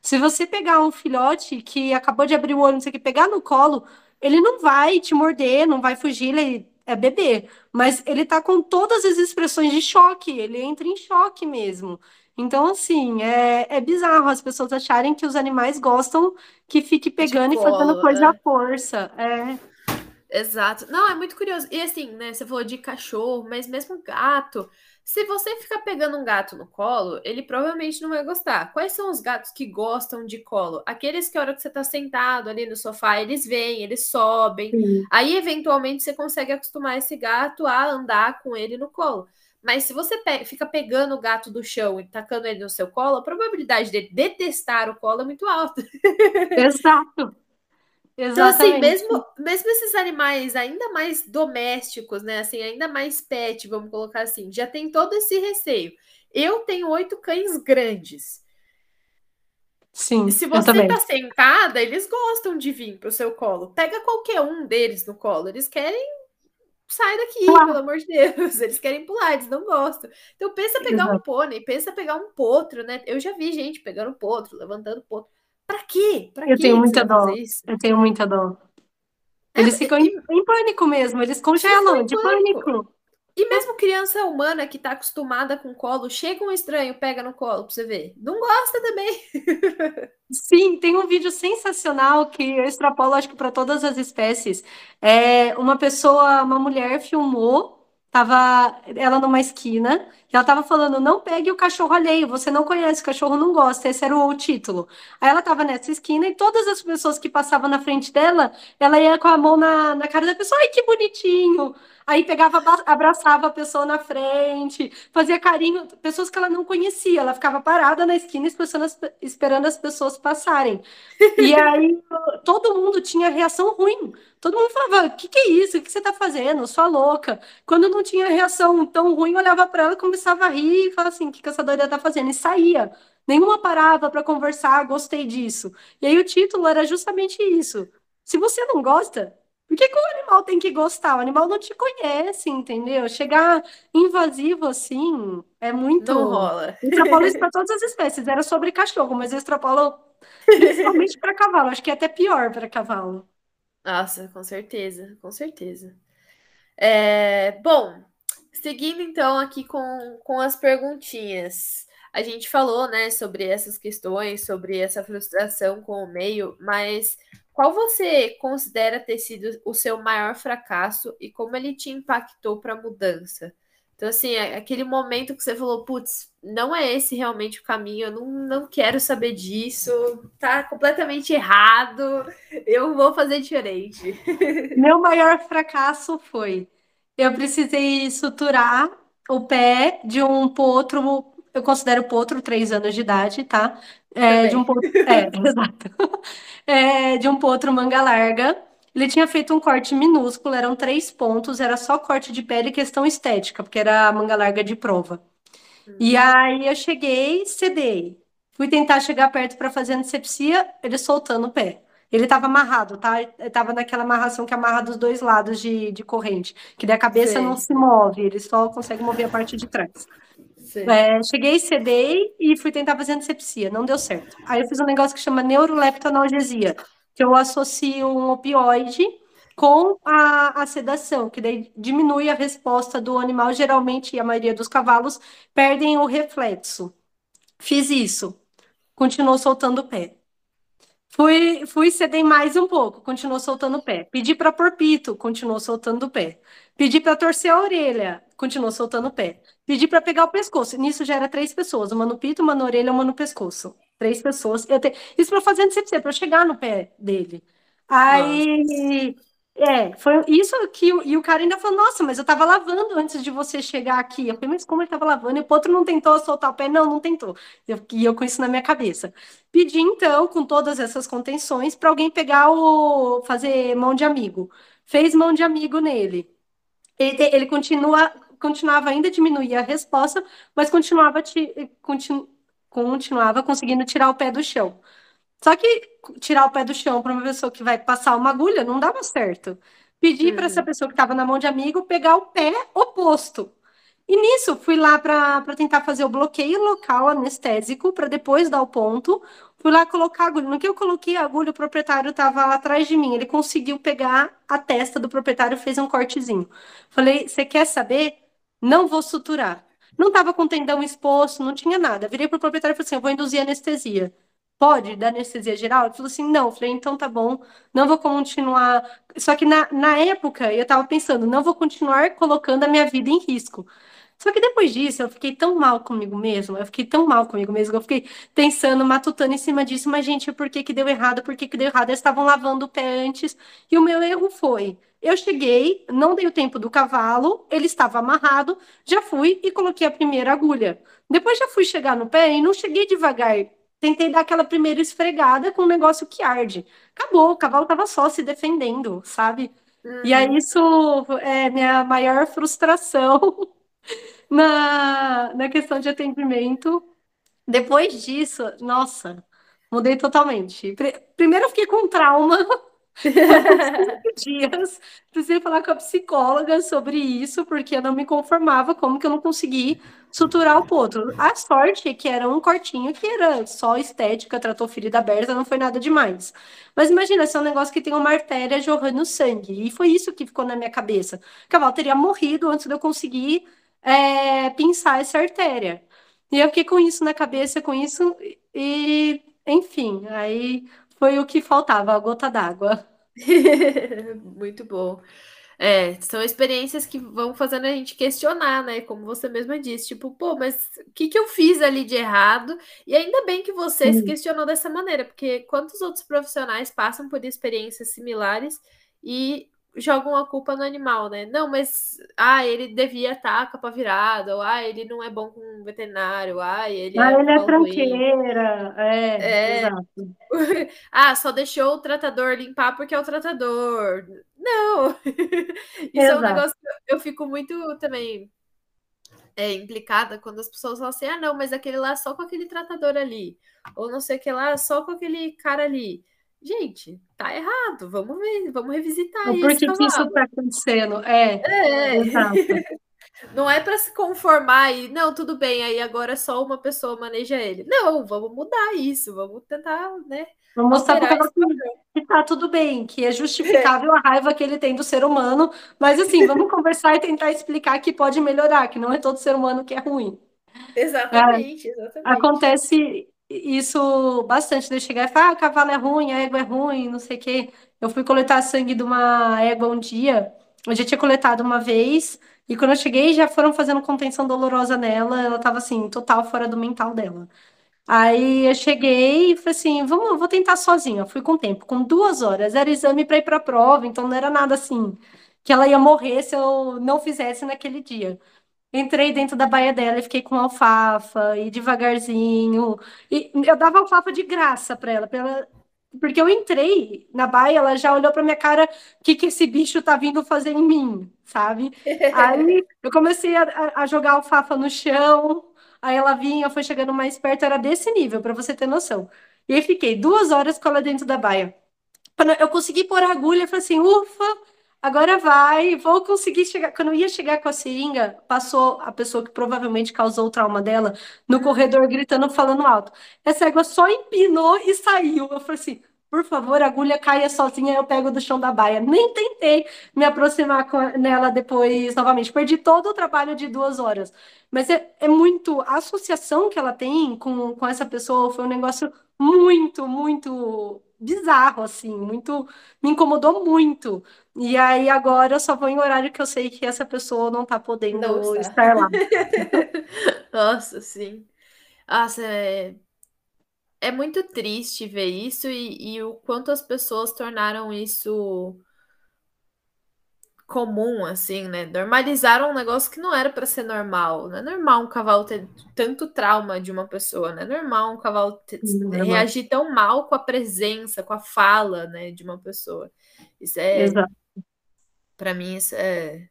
Se você pegar um filhote que acabou de abrir o olho, não sei o que, pegar no colo, ele não vai te morder, não vai fugir, ele é bebê, mas ele tá com todas as expressões de choque, ele entra em choque mesmo. Então, assim, é, é bizarro as pessoas acharem que os animais gostam que fique pegando e fazendo coisa à força. É, Exato. Não, é muito curioso. E assim, né? Você falou de cachorro, mas mesmo gato. Se você ficar pegando um gato no colo, ele provavelmente não vai gostar. Quais são os gatos que gostam de colo? Aqueles que a hora que você tá sentado ali no sofá, eles vêm, eles sobem. sim, Aí, eventualmente, você consegue acostumar esse gato a andar com ele no colo. Mas se você pe- fica pegando o gato do chão e tacando ele no seu colo, a probabilidade dele detestar o colo é muito alta. [laughs] exato, Então, assim, exatamente. mesmo, mesmo esses animais ainda mais domésticos, né? Assim, ainda mais pet, vamos colocar assim, já tem todo esse receio. Eu tenho oito cães grandes. Sim, Se eu você também. tá sentada, eles gostam de vir pro seu colo. Pega qualquer um deles no colo. Eles querem sair daqui, pelo Claro, amor de Deus. [laughs] Eles querem pular, eles não gostam. Então, pensa pegar um exato. pônei, pensa pegar um potro, né? Eu já vi gente pegando potro, levantando potro. Pra quê? Pra Eu tenho muita dó, eu tenho muita dó. É, Eles ficam e, em, pânico mesmo, eles ficam congelam de pânico. pânico. E mesmo criança humana que tá acostumada com colo, chega um estranho, pega no colo pra você ver. Não gosta também. [laughs] Sim, tem um vídeo sensacional que eu extrapolo, acho que para todas as espécies. É, uma pessoa, uma mulher filmou, tava ela numa esquina, e ela tava falando: não pegue o cachorro alheio, você não conhece, o cachorro não gosta. Esse era o título. Aí ela tava nessa esquina e todas as pessoas que passavam na frente dela, ela ia com a mão na, na cara da pessoa, ai que bonitinho. Aí pegava, abraçava a pessoa na frente, fazia carinho, pessoas que ela não conhecia. Ela ficava parada na esquina esperando as pessoas passarem. E aí todo mundo tinha reação ruim. Todo mundo falava: O que que é isso? O que você tá fazendo? Sua louca. Quando não tinha reação tão ruim, eu olhava para ela, começava a rir e falava assim: O que que essa doida tá fazendo? E saía. Nenhuma parava para conversar, gostei disso. E aí o título era justamente isso. Se você não gosta, por que que o animal tem que gostar? O animal não te conhece, entendeu? Chegar invasivo assim é Não muito. rola. Eu extrapolo isso para todas as espécies. Era sobre cachorro, mas eu extrapolo principalmente para cavalo. Acho que é até pior para cavalo. Nossa, com certeza, com certeza. É, bom, seguindo então aqui com, com as perguntinhas. A gente falou, né, sobre essas questões, sobre essa frustração com o meio, mas qual você considera ter sido o seu maior fracasso e como ele te impactou para a mudança? Então, assim, é aquele momento que você falou, putz, não é esse realmente o caminho, eu não, não quero saber disso, tá completamente errado, eu vou fazer diferente. [laughs] Meu maior fracasso foi eu precisei suturar o pé de um potro, eu considero potro três anos de idade, tá? É, de um potro, é, [laughs] exato. É, de um potro manga larga. Ele tinha feito um corte minúsculo, eram três pontos, era só corte de pele e questão estética, porque era manga larga de prova. E Hum, aí eu cheguei, cedei. Fui tentar chegar perto para fazer antisepsia, ele soltando o pé. Ele estava amarrado, tá? Ele tava naquela amarração que amarra dos dois lados de, de corrente, que daí a cabeça não sei, se move, ele só consegue mover a parte de trás. É, cheguei, cedei e fui tentar fazer antisepsia, não deu certo. Aí eu fiz um negócio que chama neuroleptoanalgesia, que eu associo um opioide com a, a sedação, que daí diminui a resposta do animal. Geralmente, a maioria dos cavalos perdem o reflexo. Fiz isso, continuou soltando o pé. Fui, fui ceder mais um pouco, continuou soltando o pé. Pedi para pôr pito, continuou soltando o pé. Pedi para torcer a orelha, continuou soltando o pé. Pedi para pegar o pescoço. Nisso já era três pessoas, uma no pito, uma na orelha, uma no pescoço. Três pessoas. Eu te... Isso para fazer antisepsia, para eu chegar no pé dele. Nossa, Aí, é, foi isso que e o cara ainda falou: Nossa, mas eu tava lavando antes de você chegar aqui. Eu falei, mas como ele tava lavando? E o outro não tentou soltar o pé? Não, não tentou. Eu, e eu com isso na minha cabeça. Pedi então, com todas essas contenções, para alguém pegar o. fazer mão de amigo. Fez mão de amigo nele. Ele, ele continua, continuava ainda diminuir a resposta, mas continuava, ti- continu- continuava conseguindo tirar o pé do chão. Só que tirar o pé do chão para uma pessoa que vai passar uma agulha não dava certo. Pedi para essa uhum. pessoa que estava na mão de amigo pegar o pé oposto. E nisso, fui lá para para tentar fazer o bloqueio local anestésico para depois dar o ponto. Fui lá colocar a agulha. No que eu coloquei a agulha, o proprietário estava lá atrás de mim. Ele conseguiu pegar a testa do proprietário fez um cortezinho. Falei, você quer saber? Não vou suturar. Não estava com tendão exposto, não tinha nada. Virei pro proprietário e falei assim: eu vou induzir anestesia. Pode dar anestesia geral? Ele falou assim: não. Eu falei, então tá bom, não vou continuar. Só que na, na época eu estava pensando, não vou continuar colocando a minha vida em risco. Só que depois disso, eu fiquei tão mal comigo mesma, eu fiquei tão mal comigo mesma, eu fiquei pensando, matutando em cima disso, mas gente, por que que deu errado? Por que que deu errado? Eles estavam lavando o pé antes, e o meu erro foi, eu cheguei, não dei o tempo do cavalo, ele estava amarrado, já fui e coloquei a primeira agulha. Depois já fui chegar no pé e não cheguei devagar, tentei dar aquela primeira esfregada com um negócio que arde. Acabou, o cavalo estava só se defendendo, sabe? E aí Uhum. isso é minha maior frustração [laughs] na, na questão de atendimento. Depois disso, nossa, mudei totalmente. Pri- Primeiro eu fiquei com trauma [laughs] dias. Precisei falar com a psicóloga sobre isso, porque eu não me conformava como que eu não consegui suturar o potro. A sorte é que era um cortinho que era só estética, tratou ferida aberta, não foi nada demais. Mas imagina, se é um negócio que tem uma artéria jorrando sangue. E foi isso que ficou na minha cabeça. O cavalo teria morrido antes de eu conseguir é, pinçar essa artéria. E eu fiquei com isso na cabeça, com isso, e enfim, aí foi o que faltava, a gota d'água. [laughs] Muito bom. É, são experiências que vão fazendo a gente questionar, né? Como você mesma disse, tipo, pô, mas o que que eu fiz ali de errado? E ainda bem que você se Sim. questionou dessa maneira, porque quantos outros profissionais passam por experiências similares e jogam a culpa no animal, né? Não, mas ah, ele devia estar tá capa virada, ou ah, ele não é bom com veterinário, ah, ele Ah, é ele é tranqueira, é, É, exato. [laughs] ah, só deixou o tratador limpar porque é o tratador. Não! [laughs] Isso é um Exato. negócio que eu, eu fico muito também é, implicada quando as pessoas falam assim: ah, não, mas aquele lá só com aquele tratador ali. Ou não sei o que lá, só com aquele cara ali. Gente, tá errado. Vamos ver, vamos revisitar O aí esse porquê que isso está acontecendo? É, É, [laughs] não é para se conformar e não, tudo bem, aí agora só uma pessoa maneja ele. Não, vamos mudar isso, vamos tentar, né, Vou mostrar para esse que, tá tudo bem, que é justificável [laughs] a raiva que ele tem do ser humano, mas assim, vamos [laughs] conversar e tentar explicar que pode melhorar, que não é todo ser humano que é ruim. É, Exatamente, exatamente. Acontece isso bastante, de eu chegar e falar, ah, cavalo é ruim, a égua é ruim, não sei o quê. Eu fui coletar sangue de uma égua um dia, eu já tinha coletado uma vez, e quando eu cheguei já foram fazendo contenção dolorosa nela, ela tava assim, total fora do mental dela. Aí eu cheguei e falei assim, vamos, vou tentar sozinha. Fui com tempo, com duas horas, era exame para ir para prova, então não era nada assim, que ela ia morrer se eu não fizesse naquele dia. Entrei dentro da baia dela e fiquei com alfafa, e devagarzinho. E eu dava alfafa de graça para ela, pra ela, porque eu entrei na baia, ela já olhou para minha cara, o que que esse bicho tá vindo fazer em mim, sabe? Aí [laughs] eu comecei a, a- jogar alfafa no chão, aí ela vinha, foi chegando mais perto, era desse nível, para você ter noção. E aí fiquei duas horas com ela dentro da baia. Eu consegui pôr a agulha, falei assim, ufa, agora vai, vou conseguir chegar. Quando eu ia chegar com a seringa, passou a pessoa que provavelmente causou o trauma dela no Uhum. corredor gritando, falando alto. Essa égua só empinou e saiu. Eu falei assim, por favor, a agulha caia sozinha, eu pego do chão da baia. Nem tentei me aproximar com nela depois novamente. Perdi todo o trabalho de duas horas. Mas é, é muito. A associação que ela tem com, com essa pessoa foi um negócio muito, muito bizarro, assim, muito, me incomodou muito. E aí agora eu só vou em horário que eu sei que essa pessoa não tá Não podendo está. estar lá. [laughs] Nossa, sim. Nossa, é, é muito triste ver isso e, e o quanto as pessoas tornaram isso comum, assim, né? Normalizaram um negócio que não era para ser normal. Não é normal um cavalo ter tanto trauma de uma pessoa, não é normal um cavalo ter- Normal. reagir tão mal com a presença, com a fala, né, de uma pessoa. Isso é, Exato. Para mim, isso é,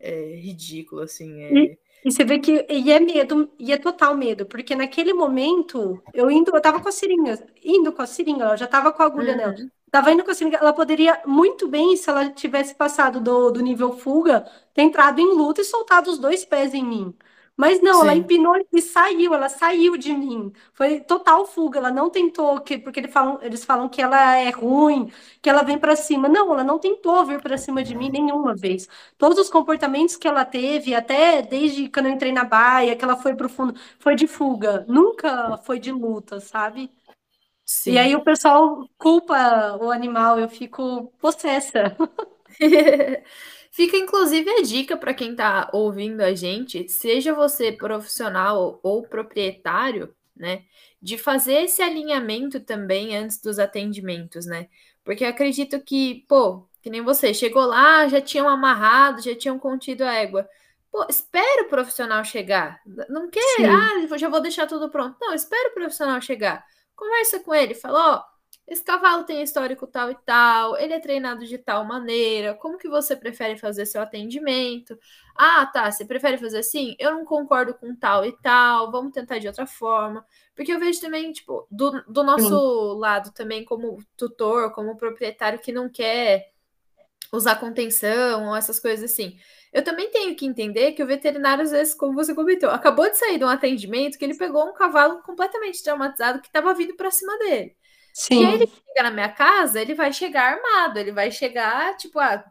é ridículo, assim. E, É... e você vê que e é medo, e é total medo, porque naquele momento eu indo, eu tava com a seringa, indo com a seringa, ela já tava com a agulha nela. Uhum. Tava indo com a seringa, ela poderia muito bem, se ela tivesse passado do, do nível fuga, ter entrado em luta e soltado os dois pés em mim. Mas não, ela Sim. empinou e saiu, ela saiu de mim. Foi total fuga, ela não tentou, que, porque eles falam, eles falam que ela é ruim, que ela vem pra cima. Não, ela não tentou vir pra cima de mim nenhuma vez. Todos os comportamentos que ela teve, até desde quando eu entrei na baia, que ela foi pro fundo, foi de fuga, nunca foi de luta, sabe? E Sim. aí o pessoal culpa o animal, eu fico possessa. [laughs] Fica inclusive a dica para quem está ouvindo a gente, seja você profissional ou proprietário, né, de fazer esse alinhamento também antes dos atendimentos, né? Porque acredito que, pô, que nem você, chegou lá, já tinham amarrado, já tinham contido a égua. Pô, espera o profissional chegar. Não quer, Sim, ah, já vou deixar tudo pronto. Não, espera o profissional chegar. Conversa com ele, fala, ó, esse cavalo tem histórico tal e tal, ele é treinado de tal maneira, como que você prefere fazer seu atendimento? Ah, tá, você prefere fazer assim? Eu não concordo com tal e tal, vamos tentar de outra forma. Porque eu vejo também, tipo, do, do nosso sim, lado também, como tutor, como proprietário que não quer usar contenção ou essas coisas assim. Eu também tenho que entender que o veterinário, às vezes, como você comentou, acabou de sair de um atendimento que ele pegou um cavalo completamente traumatizado que estava vindo para cima dele. E aí ele sim, chega na minha casa, ele vai chegar armado, ele vai chegar, tipo, ah,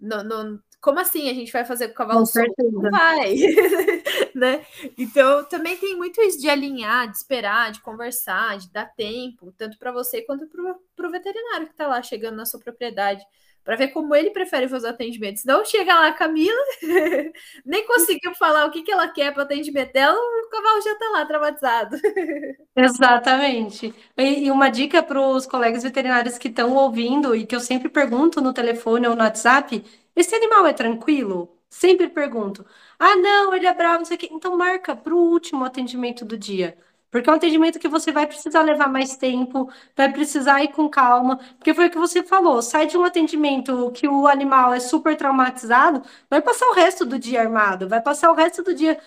no, no- como assim a gente vai fazer com o cavalo solto? Não vai, [laughs] né? Então também tem muito isso de alinhar, de esperar, de conversar, de dar tempo, tanto para você quanto para o veterinário que está lá chegando na sua propriedade, para ver como ele prefere fazer o atendimento. Senão chega lá a Camila, [laughs] nem conseguiu falar o que, que ela quer para o atendimento dela, o cavalo já está lá traumatizado. [laughs] Exatamente. E, e uma dica para os colegas veterinários que estão ouvindo e que eu sempre pergunto no telefone ou no WhatsApp: esse animal é tranquilo? Sempre pergunto. Ah, não, ele é bravo, não sei o quê. Então marca para o último atendimento do dia. Porque é um atendimento que você vai precisar levar mais tempo, vai precisar ir com calma. Porque foi o que você falou: sai de um atendimento que o animal é super traumatizado, vai passar o resto do dia armado, vai passar o resto do dia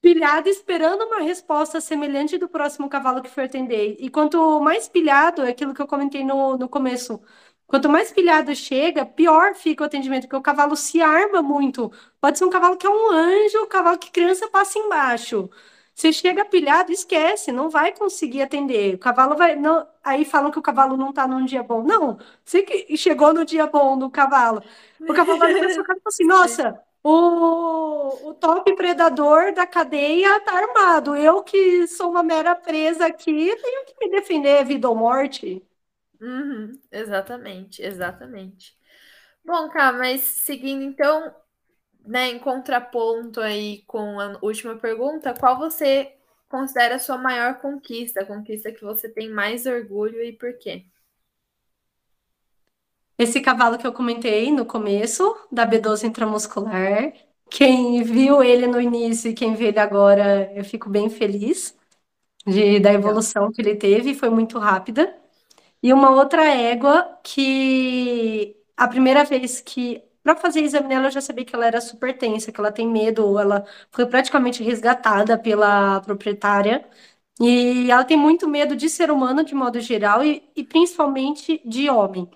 pilhado esperando uma resposta semelhante do próximo cavalo que for atender. E quanto mais pilhado, é aquilo que eu comentei no, no começo, quanto mais pilhado chega, pior fica o atendimento, porque o cavalo se arma muito. Pode ser um cavalo que é um anjo, um cavalo que criança passa embaixo. Se chega pilhado, esquece, não vai conseguir atender. O cavalo vai. Não, aí falam que o cavalo não está num dia bom. Não, você que chegou no dia bom do cavalo. O cavalo sua cara e fala assim: [laughs] Sim. nossa, o, o top predador da cadeia tá armado. Eu que sou uma mera presa aqui, tenho que me defender, vida ou morte. Uhum, exatamente, exatamente. Bom, cara, mas seguindo então, né, em contraponto aí com a última pergunta, qual você considera a sua maior conquista, a conquista que você tem mais orgulho e por quê? Esse cavalo que eu comentei no começo, da B12 intramuscular, quem viu ele no início e quem vê ele agora, eu fico bem feliz de, da evolução que ele teve, foi muito rápida. E uma outra égua que a primeira vez que para fazer exame nela eu já sabia que ela era super tensa, que ela tem medo, ela foi praticamente resgatada pela proprietária. E ela tem muito medo de ser humano de modo geral e, e principalmente de homem.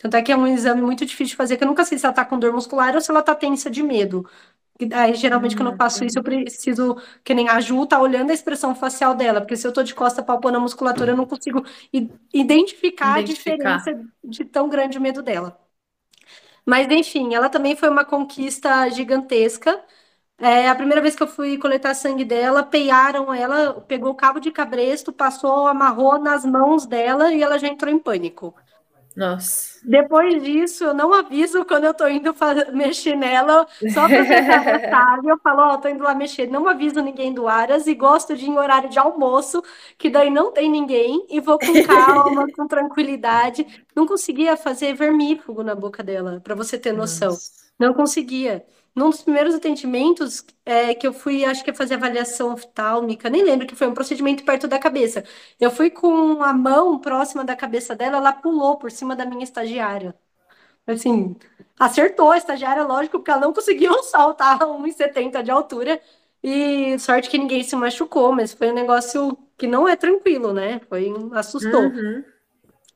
Tanto é que é um exame muito difícil de fazer, que eu nunca sei se ela tá com dor muscular ou se ela tá tensa de medo. E Aí, geralmente, quando eu Hum, faço isso, eu preciso, que nem a Ju, tá olhando a expressão facial dela, porque se eu tô de costa palpando a musculatura, eu não consigo i- identificar a Identificar. diferença de tão grande medo dela. Mas, enfim, ela também foi uma conquista gigantesca. É, a primeira vez que eu fui coletar sangue dela, peiaram ela, pegou o cabo de cabresto, passou, amarrou nas mãos dela e ela já entrou em pânico. Nossa. Depois disso, eu não aviso quando eu tô indo mexer nela, só para fechar a chave, eu falo, ó, tô indo lá mexer, não aviso ninguém do Aras e gosto de ir em horário de almoço, que daí não tem ninguém, e vou com calma, [laughs] com tranquilidade. Não conseguia fazer vermífugo na boca dela, para você ter noção. Nossa. Não conseguia. Num dos primeiros atendimentos, é, que eu fui, acho que fazer avaliação oftálmica, nem lembro que foi um procedimento perto da cabeça. Eu fui com a mão próxima da cabeça dela, ela pulou por cima da minha estagiária. Assim, acertou a estagiária, lógico, porque ela não conseguiu [laughs] saltar 1,70 de altura. E sorte que ninguém se machucou, mas foi um negócio que não é tranquilo, né? Foi, assustou. Uhum.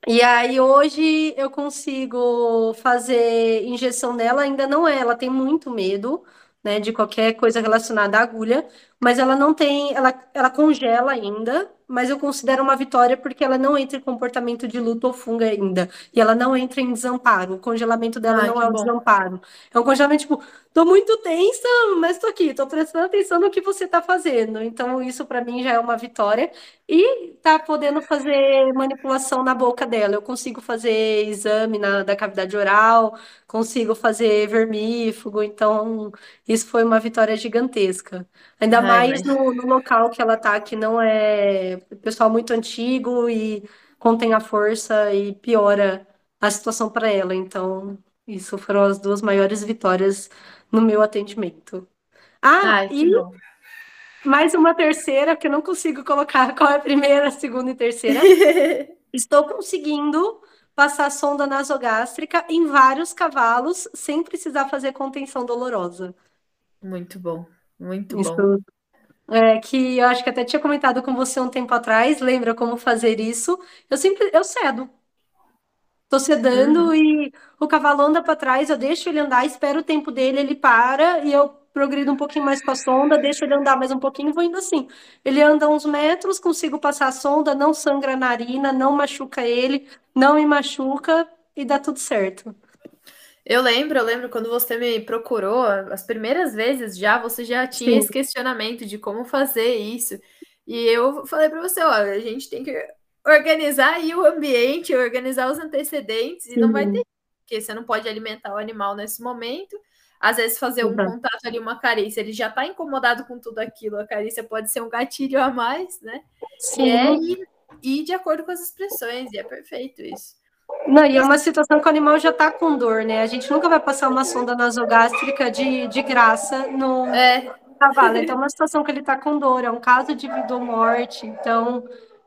E aí hoje eu consigo fazer injeção nela, ainda não é, ela tem muito medo, né, de qualquer coisa relacionada à agulha, mas ela não tem, ela, ela congela ainda, mas eu considero uma vitória porque ela não entra em comportamento de luto ou funga ainda, e ela não entra em desamparo, o congelamento dela Ai, não é o bom. desamparo, é um congelamento tipo, tô muito tensa, mas tô aqui, tô prestando atenção no que você tá fazendo, então isso para mim já é uma vitória, e tá podendo fazer manipulação na boca dela, eu consigo fazer exame na, da cavidade oral, consigo fazer vermífugo, então isso foi uma vitória gigantesca. Ainda Ai, mais mas... no, no local que ela tá, que não é pessoal muito antigo e contém a força e piora a situação para ela. Então, isso foram as duas maiores vitórias no meu atendimento. Ah, Ai, e bom. mais uma terceira, que eu não consigo colocar qual é a primeira, segunda e terceira. [laughs] Estou conseguindo passar sonda nasogástrica em vários cavalos sem precisar fazer contenção dolorosa. Muito bom, muito Isso bom. é que eu acho que até tinha comentado com você um tempo atrás, lembra como fazer isso? Eu sempre eu cedo. Tô sedando Uhum. e o cavalo anda para trás, eu deixo ele andar, espero o tempo dele, ele para e eu progrido um pouquinho mais com a sonda, deixo ele andar mais um pouquinho e vou indo assim. Ele anda uns metros, consigo passar a sonda, não sangra a narina, não machuca ele, não me machuca e dá tudo certo. Eu lembro, eu lembro quando você me procurou, as primeiras vezes já, você já tinha Sim. esse questionamento de como fazer isso. E eu falei para você, olha, a gente tem que organizar aí o ambiente, organizar os antecedentes, e não vai ter, Sim. porque você não pode alimentar o animal nesse momento. Às vezes fazer um Exato. contato ali, uma carícia, ele já está incomodado com tudo aquilo, a carícia pode ser um gatilho a mais, né? E é Sim. ir, ir de acordo com as expressões, e é perfeito isso. Não, e é uma situação que o animal já tá com dor, né? A gente nunca vai passar uma sonda nasogástrica de, de graça no É, cavalo. Então, é uma situação que ele tá com dor, é um caso de vida ou morte. Então,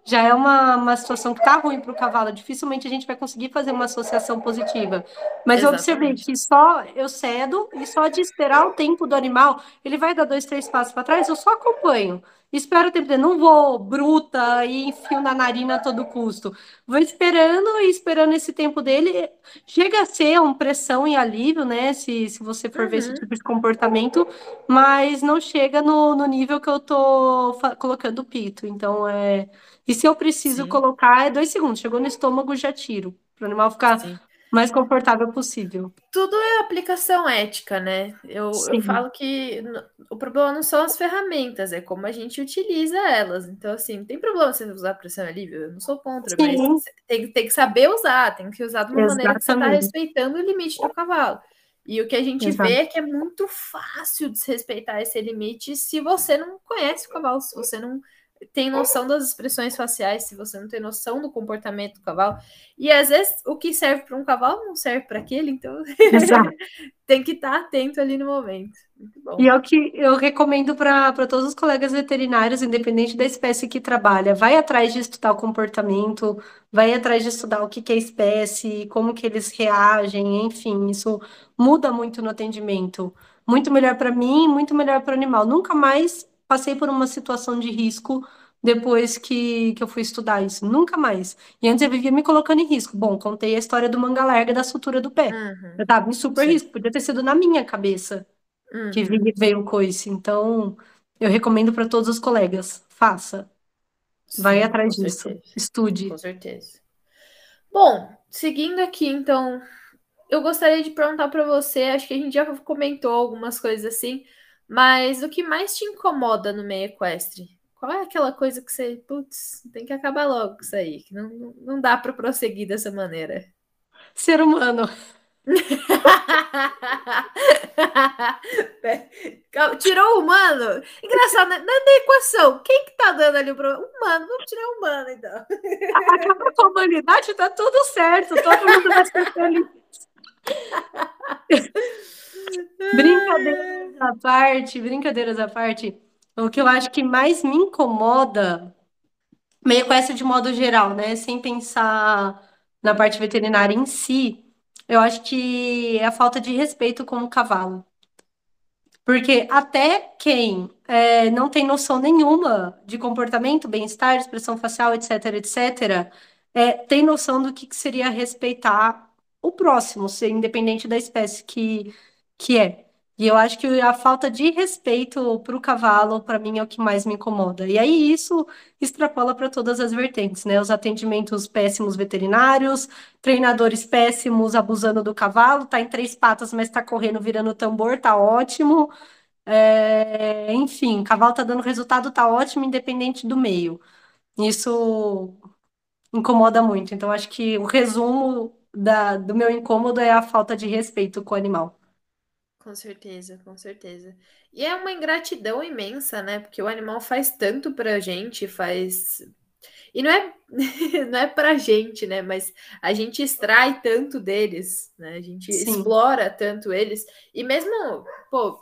já é uma, uma situação que tá ruim para o cavalo. Dificilmente a gente vai conseguir fazer uma associação positiva. Mas eu observei exatamente. que só eu cedo e só de esperar o tempo do animal, ele vai dar dois, três passos para trás, eu só acompanho. Espero o tempo dele. Não vou bruta e enfio na narina a todo custo. Vou esperando e esperando esse tempo dele. Chega a ser uma pressão e alívio, né? Se, se você for ver esse Uhum. tipo de comportamento, mas não chega no, no nível que eu tô colocando o pito. Então, é. E se eu preciso Sim, colocar, é dois segundos. Chegou no estômago, já tiro. Para o animal ficar sim. mais confortável possível. Tudo é aplicação ética, né? Eu, eu falo que o problema não são as ferramentas, é como a gente utiliza elas. Então, assim, não tem problema você usar pressão alívio, eu não sou contra, mas sim, você tem, tem que saber usar, tem que usar de uma maneira que você está exatamente. respeitando o limite do cavalo. E o que a gente Exato. vê é que é muito fácil desrespeitar esse limite se você não conhece o cavalo, se você não tem noção das expressões faciais, se você não tem noção do comportamento do cavalo. E às vezes o que serve para um cavalo não serve para aquele, então [laughs] tem que estar atento ali no momento. Muito bom. E é o que eu recomendo para para todos os colegas veterinários, independente da espécie que trabalha, vai atrás de estudar o comportamento, vai atrás de estudar o que que é espécie, como que eles reagem, enfim, isso muda muito no atendimento. Muito melhor para mim, muito melhor para o animal. Nunca mais passei por uma situação de risco depois que, que eu fui estudar isso. Nunca mais. E antes eu vivia me colocando em risco. Bom, contei a história do manga larga da sutura do pé. Uhum, Eu estava em super sim. risco, podia ter sido na minha cabeça que Uhum, vi- veio o coice. Então, eu recomendo para todos os colegas, faça, vai sim, atrás com disso, certeza. estude. Com certeza. Bom, seguindo aqui, então, eu gostaria de perguntar para você, acho que a gente já comentou algumas coisas assim, mas o que mais te incomoda no meio equestre? Qual é aquela coisa que você, putz, tem que acabar logo com isso aí, que não, não, dá para prosseguir dessa maneira? Ser humano, [laughs] Tirou o humano? Engraçado, né? Na equação, quem que tá dando ali o problema? Humano, vamos tirar o humano então. acabar com a humanidade, tá tudo certo, todo mundo vai ser feliz. [laughs] Brincadeiras à parte, brincadeiras à parte, o que eu acho que mais me incomoda, meio com essa de modo geral, né, sem pensar na parte veterinária em si, eu acho que é a falta de respeito com o cavalo. Porque até quem é, não tem noção nenhuma de comportamento, bem-estar, expressão facial, etc, etc, é, tem noção do que, que seria respeitar o próximo, ser independente da espécie que, que é. E eu acho que a falta de respeito para o cavalo, para mim, é o que mais me incomoda. E aí isso extrapola para todas as vertentes, né? Os atendimentos péssimos veterinários, treinadores péssimos abusando do cavalo, tá em três patas, mas tá correndo, virando tambor, tá ótimo. É... Enfim, cavalo tá dando resultado, tá ótimo, independente do meio. Isso incomoda muito. Então, acho que o resumo da, do meu incômodo é a falta de respeito com o animal. Com certeza, com certeza. E é uma ingratidão imensa, né? Porque o animal faz tanto pra gente, faz. E não é, [laughs] não é pra gente, né? Mas a gente extrai tanto deles, né? A gente Sim. explora tanto eles. E mesmo, pô,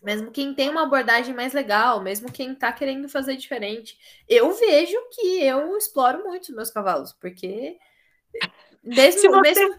mesmo quem tem uma abordagem mais legal, mesmo quem tá querendo fazer diferente, eu vejo que eu exploro muito os meus cavalos, porque [laughs] mesmo, você, mesmo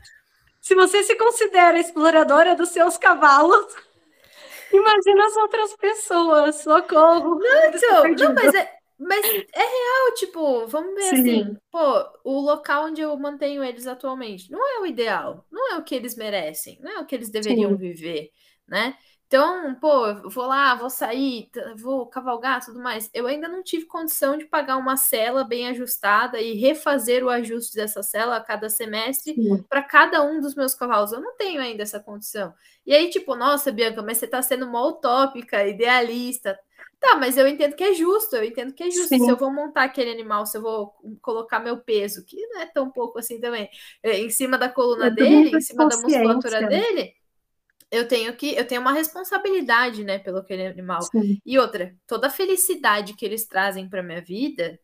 se você se considera exploradora dos seus cavalos, [laughs] imagina as outras pessoas. Socorro. Não, então, não, perdidos. mas é, mas é real, tipo, vamos ver Sim. assim, pô, o local onde eu mantenho eles atualmente não é o ideal, não é o que eles merecem, não é o que eles deveriam Sim. viver, né? Então, pô, eu vou lá, vou sair, vou cavalgar, tudo mais. Eu ainda não tive condição de pagar uma cela bem ajustada e refazer o ajuste dessa cela a cada semestre para cada um dos meus cavalos. Eu não tenho ainda essa condição. E aí, tipo, nossa, Bianca, mas você tá sendo mó utópica, idealista. Tá, mas eu entendo que é justo, eu entendo que é justo. Sim. Se eu vou montar aquele animal, se eu vou colocar meu peso, que não é tão pouco assim também, é, em cima da coluna É dele, em cima da musculatura consciência. dele, eu tenho que, eu tenho uma responsabilidade, né, pelo aquele animal. Sim. E outra, toda a felicidade que eles trazem para minha vida,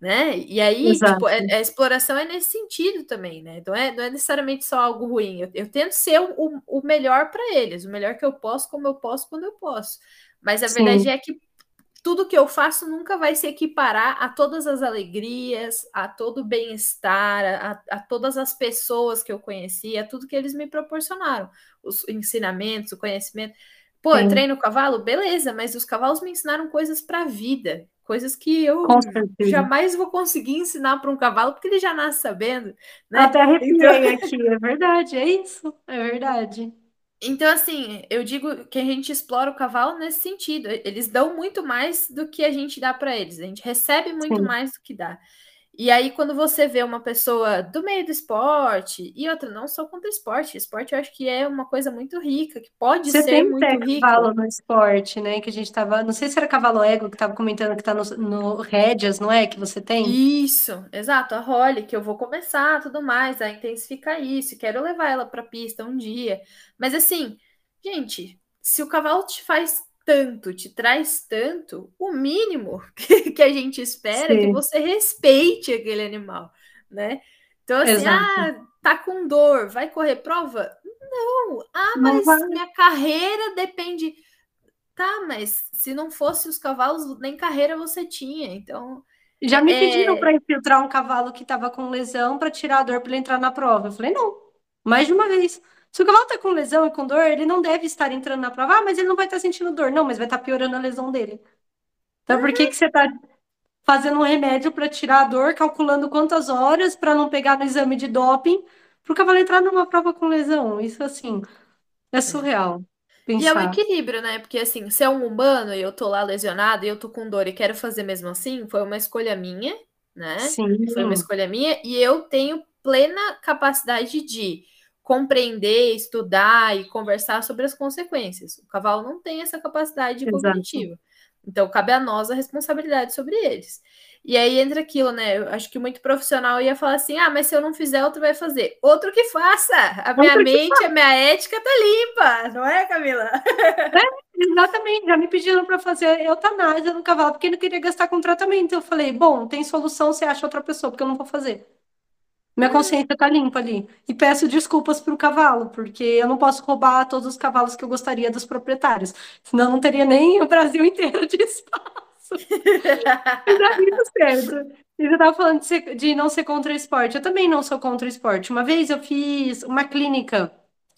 né? E aí, tipo, é- a exploração é nesse sentido também, né? Não é, não é necessariamente só algo ruim. Eu, eu tento ser o, o- o melhor para eles, o melhor que eu posso, como eu posso, quando eu posso. Mas a Sim. verdade é que tudo que eu faço nunca vai se equiparar a todas as alegrias, a todo o bem-estar, a, a todas as pessoas que eu conheci, a tudo que eles me proporcionaram. Os ensinamentos, o conhecimento. Pô, eu treino cavalo? Beleza, mas os cavalos me ensinaram coisas para a vida, coisas que eu jamais vou conseguir ensinar para um cavalo, porque ele já nasce sabendo, né? Até Então, arrepiei aqui, é verdade, é isso, é verdade. Então, assim, eu digo que a gente explora o cavalo nesse sentido. Eles dão muito mais do que a gente dá para eles. A gente recebe muito Sim. mais do que dá. E aí, quando você vê uma pessoa do meio do esporte, e outra, não só contra esporte, esporte eu acho que é uma coisa muito rica, que pode Você ser muito até rico. cavalo no esporte, né? Que a gente tava. Não sei se era cavalo ego que tava comentando que tá no, no Rédeas, não é? Que você tem? Isso, exato, a Holly, que eu vou começar, tudo mais, a intensificar isso, quero levar ela para a pista um dia. Mas assim, gente, se o cavalo te faz tanto, te traz tanto, o mínimo [laughs] que, que a gente espera é que Sim, você respeite aquele animal, né? Então, assim, exato. ah, tá com dor, vai correr prova? Não, ah, Não mas vai. minha carreira depende. Tá, mas se não fosse os cavalos, nem carreira você tinha. Então, Já me pediram é, para infiltrar um cavalo que tava com lesão para tirar a dor para ele entrar na prova. Eu falei, não, mais de uma vez. Se o cavalo tá com lesão e com dor, ele não deve estar entrando na prova. Ah, mas ele não vai estar sentindo dor. Não, mas vai estar piorando a lesão dele. Então, por que que você tá fazendo um remédio para tirar a dor, calculando quantas horas para não pegar no exame de doping, para o cavalo entrar numa prova com lesão? Isso, assim, é surreal E é o pensar. equilíbrio, né? Porque assim, se é um humano e eu tô lá lesionado e eu tô com dor e quero fazer mesmo assim, foi uma escolha minha, né? Foi uma Sim, escolha minha e eu tenho plena capacidade de compreender, estudar e conversar sobre as consequências. O cavalo não tem essa capacidade exato. cognitiva. Então, cabe a nós a responsabilidade sobre eles. E aí entra aquilo, né? Eu acho que muito profissional ia falar assim: ah, mas se eu não fizer, outro vai fazer. Outro que faça! A minha Outro que mente, a minha ética tá limpa, não é, Camila? Exatamente, já me pediram para fazer eutanásia no cavalo porque não queria gastar com tratamento. Eu falei, bom, tem solução, você acha outra pessoa, porque eu não vou fazer. Minha consciência tá limpa ali. E peço desculpas pro cavalo, porque eu não posso roubar todos os cavalos que eu gostaria dos proprietários. Senão não teria nem o Brasil [laughs] inteiro de espaço. [laughs] Dá muito certo. E você estava falando de, ser- de não ser contra o esporte. Eu também não sou contra o esporte. Uma vez eu fiz uma clínica.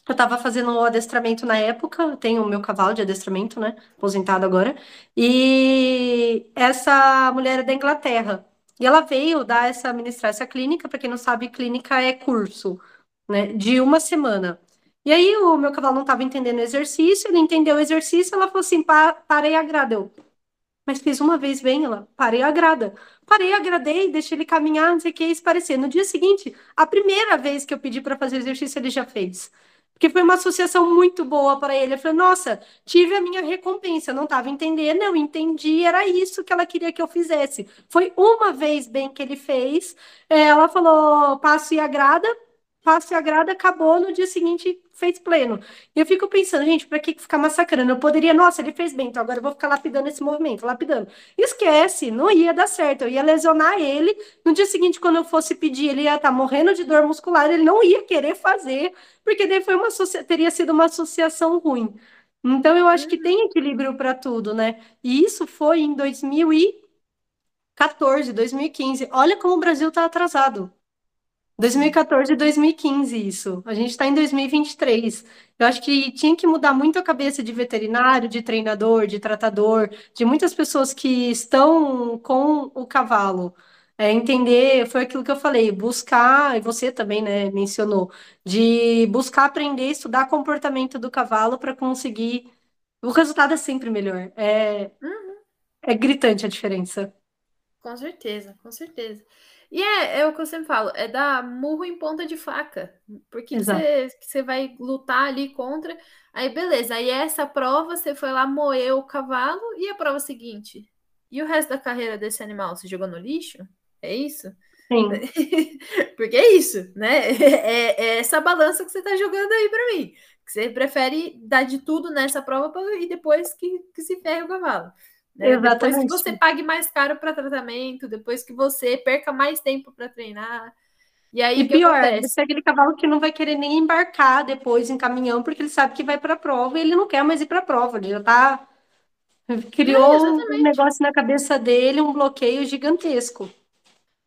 Eu estava fazendo o adestramento na época. Eu tenho o meu cavalo de adestramento, né? Aposentado agora. E essa mulher é da Inglaterra. E ela veio dar essa, ministrar essa clínica. Para quem não sabe, clínica é curso, né? De uma semana. E aí o meu cavalo não estava entendendo o exercício, ele entendeu o exercício, ela falou assim, pa parei a grada. Eu, mas fiz uma vez bem, ela, parei a grada. Parei, agradei, deixei ele caminhar, não sei o que, isso parecer. No dia seguinte, a primeira vez que eu pedi para fazer exercício, ele já fez. Porque foi uma associação muito boa para ele. Eu falei, nossa, tive a minha recompensa. Eu não estava entendendo, eu entendi, era isso que ela queria que eu fizesse. Foi uma vez bem que ele fez. Ela falou, passo e agrada, passo e agrada, acabou. No dia seguinte, fez pleno. E eu fico pensando, gente, para que ficar massacrando? Eu poderia, nossa, ele fez bem, então agora eu vou ficar lapidando esse movimento, lapidando. Esquece, não ia dar certo, eu ia lesionar ele. No dia seguinte, quando eu fosse pedir, ele ia estar tá morrendo de dor muscular, ele não ia querer fazer, porque daí foi uma teria sido uma associação ruim. Então eu acho que tem equilíbrio para tudo, né? E isso foi em 2014, 2015. Olha como o Brasil está atrasado. 2014 e 2015, isso. A gente está em 2023. Eu acho que tinha que mudar muito a cabeça de veterinário, de treinador, de tratador, de muitas pessoas que estão com o cavalo. É, entender, foi aquilo que eu falei, buscar, e você também, né, mencionou, de buscar aprender, estudar comportamento do cavalo para conseguir. O resultado é sempre melhor. É, Uhum. é gritante a diferença. Com certeza, com certeza. E é, é o que eu sempre falo, é dar murro em ponta de faca. Porque você vai lutar ali contra. Aí, beleza. Aí essa prova, você foi lá moer o cavalo. E a prova seguinte? E o resto da carreira desse animal? Você jogou no lixo? É isso? Sim. [laughs] Porque é isso, né? [laughs] É, é essa balança que você tá jogando aí para mim. Que você prefere dar de tudo nessa prova pra, e depois que, que se ferre o cavalo. Né? Depois que Exatamente. você pague mais caro para tratamento, depois que você perca mais tempo para treinar. E aí E pior, acontece? é aquele cavalo que não vai querer nem embarcar depois em caminhão, porque ele sabe que vai para a prova e ele não quer mais ir para a prova. Ele já tá É, [laughs] criou um exatamente. negócio na cabeça dele, um bloqueio gigantesco.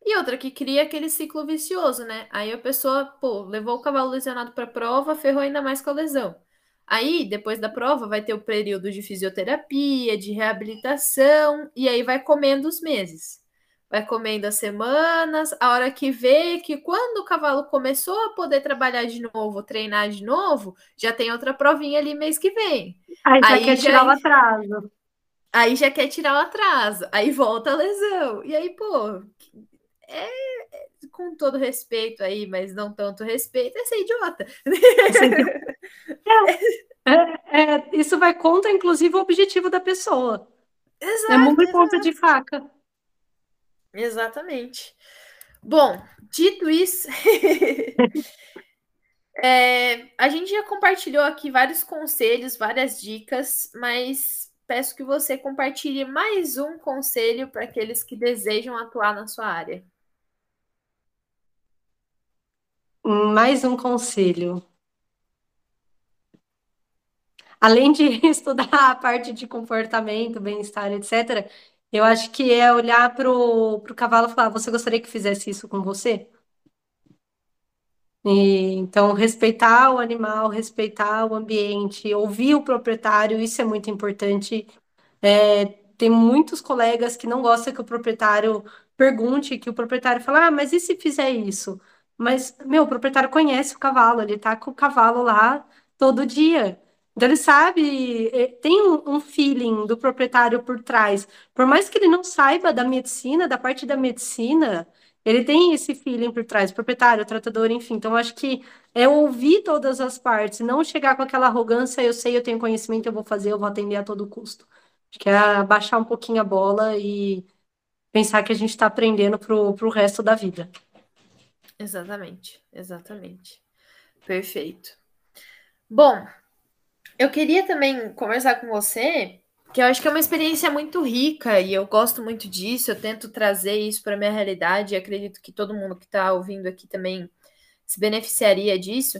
E outra que cria aquele ciclo vicioso, né? Aí a pessoa, pô, levou o cavalo lesionado para a prova, ferrou ainda mais com a lesão. Aí, depois da prova, vai ter o período de fisioterapia, de reabilitação, e aí vai comendo os meses. Vai comendo as semanas, a hora que vê que quando o cavalo começou a poder trabalhar de novo, treinar de novo, já tem outra provinha ali mês que vem. Aí já Aí quer já- tirar o atraso. Aí já quer tirar o atraso, aí volta a lesão. E aí, pô, é, é- com todo respeito aí, mas não tanto respeito, é ser idiota. [laughs] É, é, isso vai contra, inclusive, o objetivo da pessoa. Exato, É murro e ponta de faca. Exatamente. Bom, dito isso, [laughs] é, a gente já compartilhou aqui vários conselhos, várias dicas, mas peço que você compartilhe mais um conselho para aqueles que desejam atuar na sua área. Mais um conselho. Além de [laughs] estudar a parte de comportamento, bem-estar, etc., eu acho que é olhar para o cavalo e falar: você gostaria que fizesse isso com você? E, então, respeitar o animal, respeitar o ambiente, ouvir o proprietário, isso é muito importante. É, tem muitos colegas que não gostam que o proprietário pergunte, que o proprietário fala, ah, mas e se fizer isso? Mas, meu, o proprietário conhece o cavalo, ele tá com o cavalo lá todo dia. Então, ele sabe, eh, tem um, feeling do proprietário por trás. Por mais que ele não saiba da medicina, da parte da medicina, ele tem esse feeling por trás, proprietário, tratador, enfim. Então, acho que é ouvir todas as partes, não chegar com aquela arrogância, eu sei, eu tenho conhecimento, eu vou fazer, eu vou atender a todo custo. Acho que é abaixar um pouquinho a bola e pensar que a gente está aprendendo pro, pro resto da vida. Exatamente, exatamente. Perfeito. Bom, eu queria também conversar com você, que eu acho que é uma experiência muito rica e eu gosto muito disso. Eu tento trazer isso para minha realidade e acredito que todo mundo que está ouvindo aqui também se beneficiaria disso,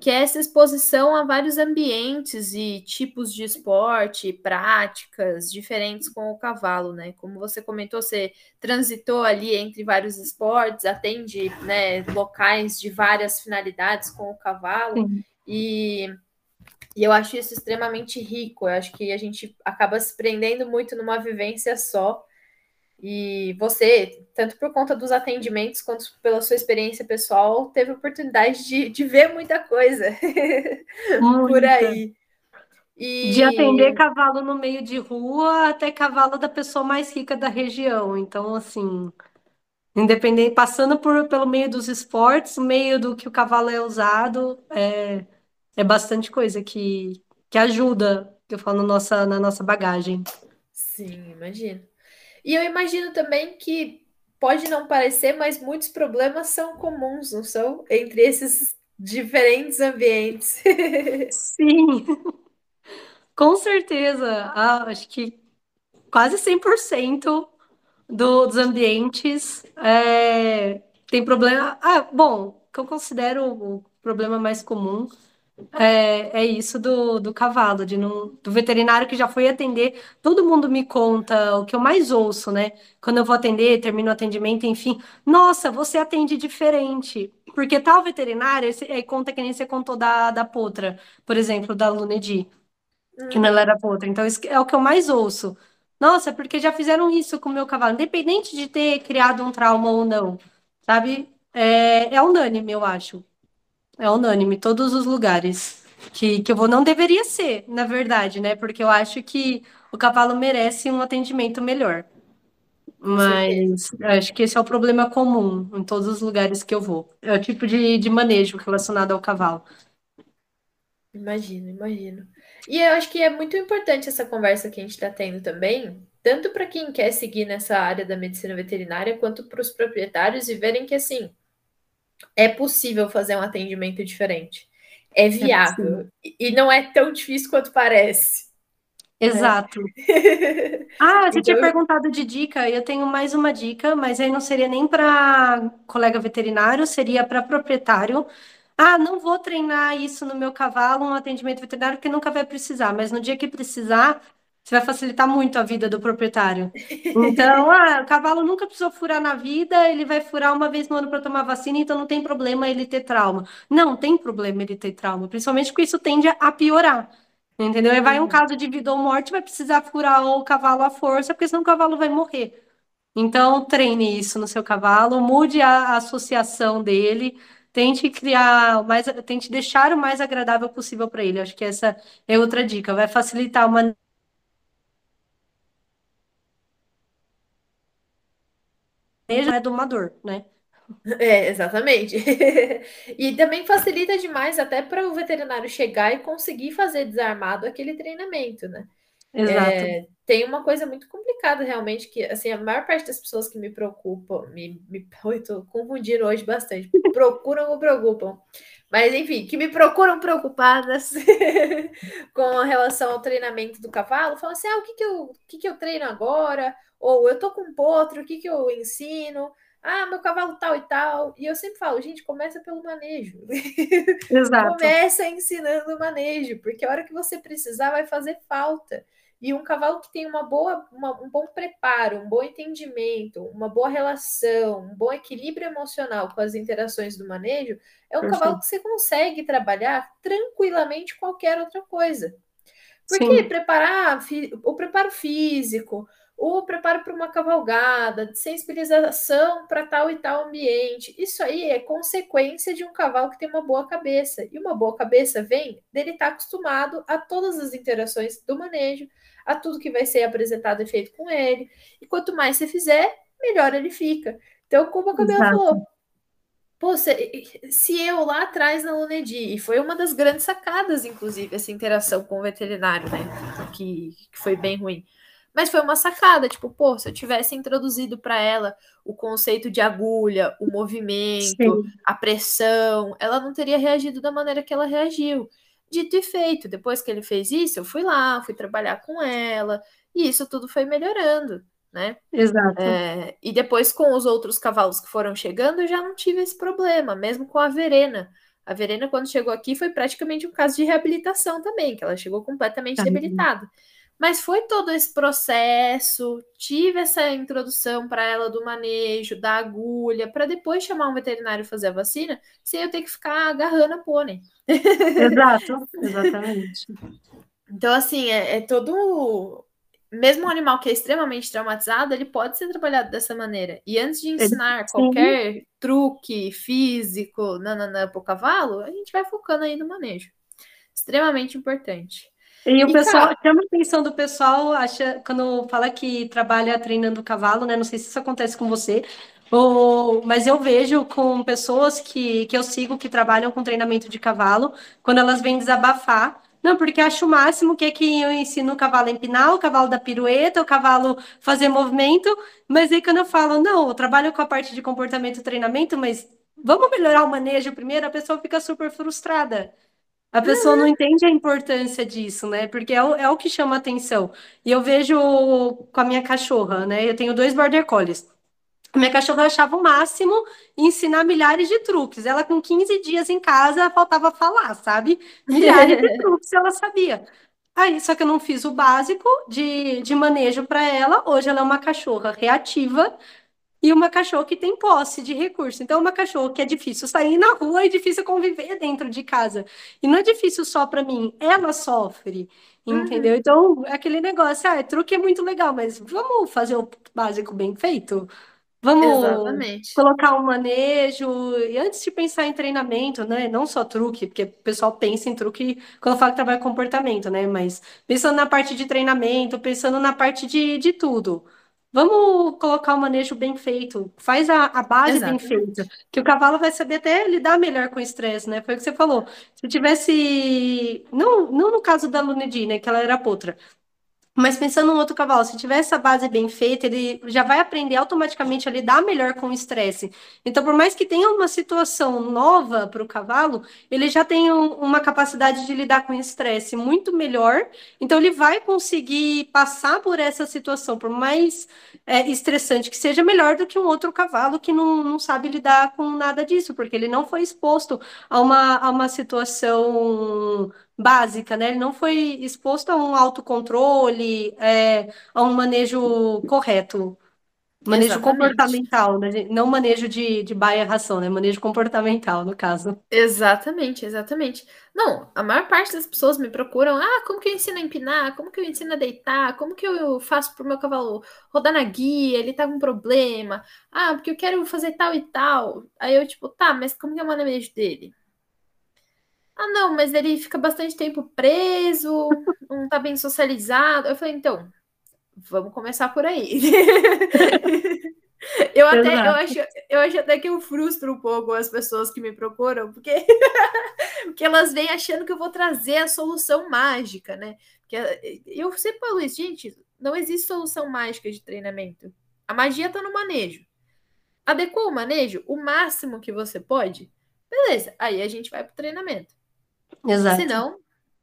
que é essa exposição a vários ambientes e tipos de esporte, práticas diferentes com o cavalo, né? Como você comentou, você transitou ali entre vários esportes, atende né, locais de várias finalidades com o cavalo, Sim. e, e eu acho isso extremamente rico. Eu acho que a gente acaba se prendendo muito numa vivência só. E você, tanto por conta dos atendimentos quanto pela sua experiência pessoal, teve oportunidade de, de ver muita coisa [laughs] por aí. E... De atender cavalo no meio de rua até cavalo da pessoa mais rica da região. Então, assim, independente, passando por, pelo meio dos esportes, meio do que o cavalo é usado, é, é bastante coisa que, que ajuda, que eu falo, na nossa, na nossa bagagem. Sim, imagino. E eu imagino também que pode não parecer, mas muitos problemas são comuns, não são? Entre esses diferentes ambientes. [laughs] Sim. Com certeza, ah, acho que quase 100% do, dos ambientes é, tem problema. Ah, bom, que eu considero o problema mais comum é, é isso do, do cavalo, de não, do veterinário que já foi atender. Todo mundo me conta o que eu mais ouço, né? Quando eu vou atender, termino o atendimento, enfim. Nossa, você atende diferente. Porque tal veterinário, é, conta que nem você contou da, da Potra, por exemplo, da Lunedi que não era outra. Então, isso é o que eu mais ouço. Nossa, porque já fizeram isso com o meu cavalo, independente de ter criado um trauma ou não, sabe? É, é unânime, eu acho. É unânime, todos os lugares. Que, que eu vou, não deveria ser, na verdade, né? Porque eu acho que o cavalo merece um atendimento melhor. Mas acho que esse é o problema comum em todos os lugares que eu vou. É o tipo de, de manejo relacionado ao cavalo. Imagino, imagino. E eu acho que é muito importante essa conversa que a gente está tendo também, tanto para quem quer seguir nessa área da medicina veterinária, quanto para os proprietários e verem que assim é possível fazer um atendimento diferente. É, é viável. É e não é tão difícil quanto parece. Né? Exato. Né? [laughs] ah, você então... tinha perguntado de dica, eu tenho mais uma dica, mas aí não seria nem para colega veterinário, seria para proprietário ah, não vou treinar isso no meu cavalo, um atendimento veterinário, porque nunca vai precisar, mas no dia que precisar, você vai facilitar muito a vida do proprietário. Então, ah, o cavalo nunca precisou furar na vida, ele vai furar uma vez no ano para tomar vacina, então não tem problema ele ter trauma. Não, tem problema ele ter trauma, principalmente porque isso tende a piorar. Entendeu? E vai um uhum. caso de vida ou morte, vai precisar furar o cavalo à força, porque senão o cavalo vai morrer. Então, treine isso no seu cavalo, mude a associação dele tente criar mais, tente deixar o mais agradável possível para ele. Acho que essa é outra dica. Vai facilitar uma é domador, né? É, exatamente. [laughs] e também facilita demais até para o veterinário chegar e conseguir fazer desarmado aquele treinamento, né? Exato. É, tem uma coisa muito complicada realmente, que assim, a maior parte das pessoas que me preocupam, me, me [laughs] eu tô confundindo hoje bastante, procuram ou preocupam. Mas enfim, que me procuram preocupadas [laughs] com relação ao treinamento do cavalo, falam assim: ah, o que, que, eu, o que, que eu treino agora? Ou eu tô com um potro, o que, que eu ensino? Ah, meu cavalo tal e tal. E eu sempre falo, gente, começa pelo manejo. [laughs] Exato. começa ensinando o manejo, porque a hora que você precisar vai fazer falta. E um cavalo que tem uma boa, uma, um bom preparo, um bom entendimento, uma boa relação, um bom equilíbrio emocional com as interações do manejo, é um Perfeito. cavalo que você consegue trabalhar tranquilamente qualquer outra coisa. Porque Sim. preparar o preparo físico, o preparo para uma cavalgada, sensibilização para tal e tal ambiente. Isso aí é consequência de um cavalo que tem uma boa cabeça. E uma boa cabeça vem dele estar tá acostumado a todas as interações do manejo, a tudo que vai ser apresentado e feito com ele. E quanto mais você fizer, melhor ele fica. Então, como a Camila falou, Pô, se, se, eu lá atrás na Lunedi, e foi uma das grandes sacadas, inclusive, essa interação com o veterinário, né? Que, que foi bem ruim. Mas foi uma sacada, tipo, pô, se eu tivesse introduzido para ela o conceito de agulha, o movimento, Sim. a pressão, ela não teria reagido da maneira que ela reagiu. Dito e feito, depois que ele fez isso, eu fui lá, fui trabalhar com ela, e isso tudo foi melhorando, né? Exato. É, e depois com os outros cavalos que foram chegando, eu já não tive esse problema, mesmo com a Verena. A Verena, quando chegou aqui, foi praticamente um caso de reabilitação também, que ela chegou completamente debilitada. Mas foi todo esse processo, tive essa introdução para ela do manejo, da agulha, para depois chamar um veterinário fazer a vacina, sem eu ter que ficar agarrando a pônei. Exato, [laughs] exatamente. Então, assim, é, é todo mesmo um animal que é extremamente traumatizado, ele pode ser trabalhado dessa maneira. E antes de ensinar Sim. qualquer truque físico para o cavalo, a gente vai focando aí no manejo. Extremamente importante. E o e pessoal, cara... chama a atenção do pessoal, acha, quando fala que trabalha treinando o cavalo, né? Não sei se isso acontece com você, ou, mas eu vejo com pessoas que, que eu sigo que trabalham com treinamento de cavalo, quando elas vêm desabafar, não, porque acho o máximo que é que eu ensino o cavalo a empinar, o cavalo da pirueta, o cavalo fazer movimento, mas aí quando eu falo, não, eu trabalho com a parte de comportamento e treinamento, mas vamos melhorar o manejo primeiro, a pessoa fica super frustrada. A pessoa não entende a importância disso, né? Porque é o, é o que chama atenção. E eu vejo com a minha cachorra, né? Eu tenho dois border collies. Minha cachorra achava o máximo ensinar milhares de truques. Ela, com 15 dias em casa, faltava falar, sabe? Milhares de [laughs] truques ela sabia. Aí, só que eu não fiz o básico de, de manejo para ela. Hoje ela é uma cachorra reativa e uma cachorra que tem posse de recurso. Então, é uma cachorra que é difícil sair na rua e difícil conviver dentro de casa. E não é difícil só para mim, ela sofre. Entendeu? Uhum. Então, aquele negócio, ah, truque é muito legal, mas vamos fazer o básico bem feito? Vamos Exatamente. colocar um manejo, e antes de pensar em treinamento, né? Não só truque, porque o pessoal pensa em truque quando fala que trabalha com comportamento, né? Mas pensando na parte de treinamento, pensando na parte de, de tudo. Vamos colocar o manejo bem feito, faz a, a base bem feita, que o cavalo vai saber até lidar melhor com o estresse, né? Foi o que você falou. Se tivesse. Não, não no caso da Lunedi, né? Que ela era potra, mas pensando no outro cavalo, se tiver essa base bem feita, ele já vai aprender automaticamente a lidar melhor com o estresse. Então, por mais que tenha uma situação nova para o cavalo, ele já tem um, uma capacidade de lidar com o estresse muito melhor. Então, ele vai conseguir passar por essa situação, por mais é, estressante que seja, melhor do que um outro cavalo que não, não sabe lidar com nada disso, porque ele não foi exposto a uma, a uma situação básica, né? Ele não foi exposto a um autocontrole, é, a um manejo correto. Manejo Exatamente. comportamental, né? Não manejo de, de baia-ração, né? Manejo comportamental, no caso. Exatamente, exatamente. Não, a maior parte das pessoas me procuram, ah, como que eu ensino a empinar? Como que eu ensino a deitar? Como que eu faço pro meu cavalo rodar na guia? Ele tá com problema. Ah, porque eu quero fazer tal e tal. Aí eu, tipo, tá, mas como que é o manejo dele? Ah, não, mas ele fica bastante tempo preso, não tá bem socializado. Eu falei, então, vamos começar por aí. [laughs] eu [laughs] até eu acho, eu acho até que eu frustro um pouco as pessoas que me procuram, porque, [laughs] porque elas vêm achando que eu vou trazer a solução mágica, né? Porque eu sempre falo isso, gente, não existe solução mágica de treinamento. A magia tá no manejo. Adequou o manejo o máximo que você pode? Beleza, aí a gente vai pro treinamento. Exato. Senão,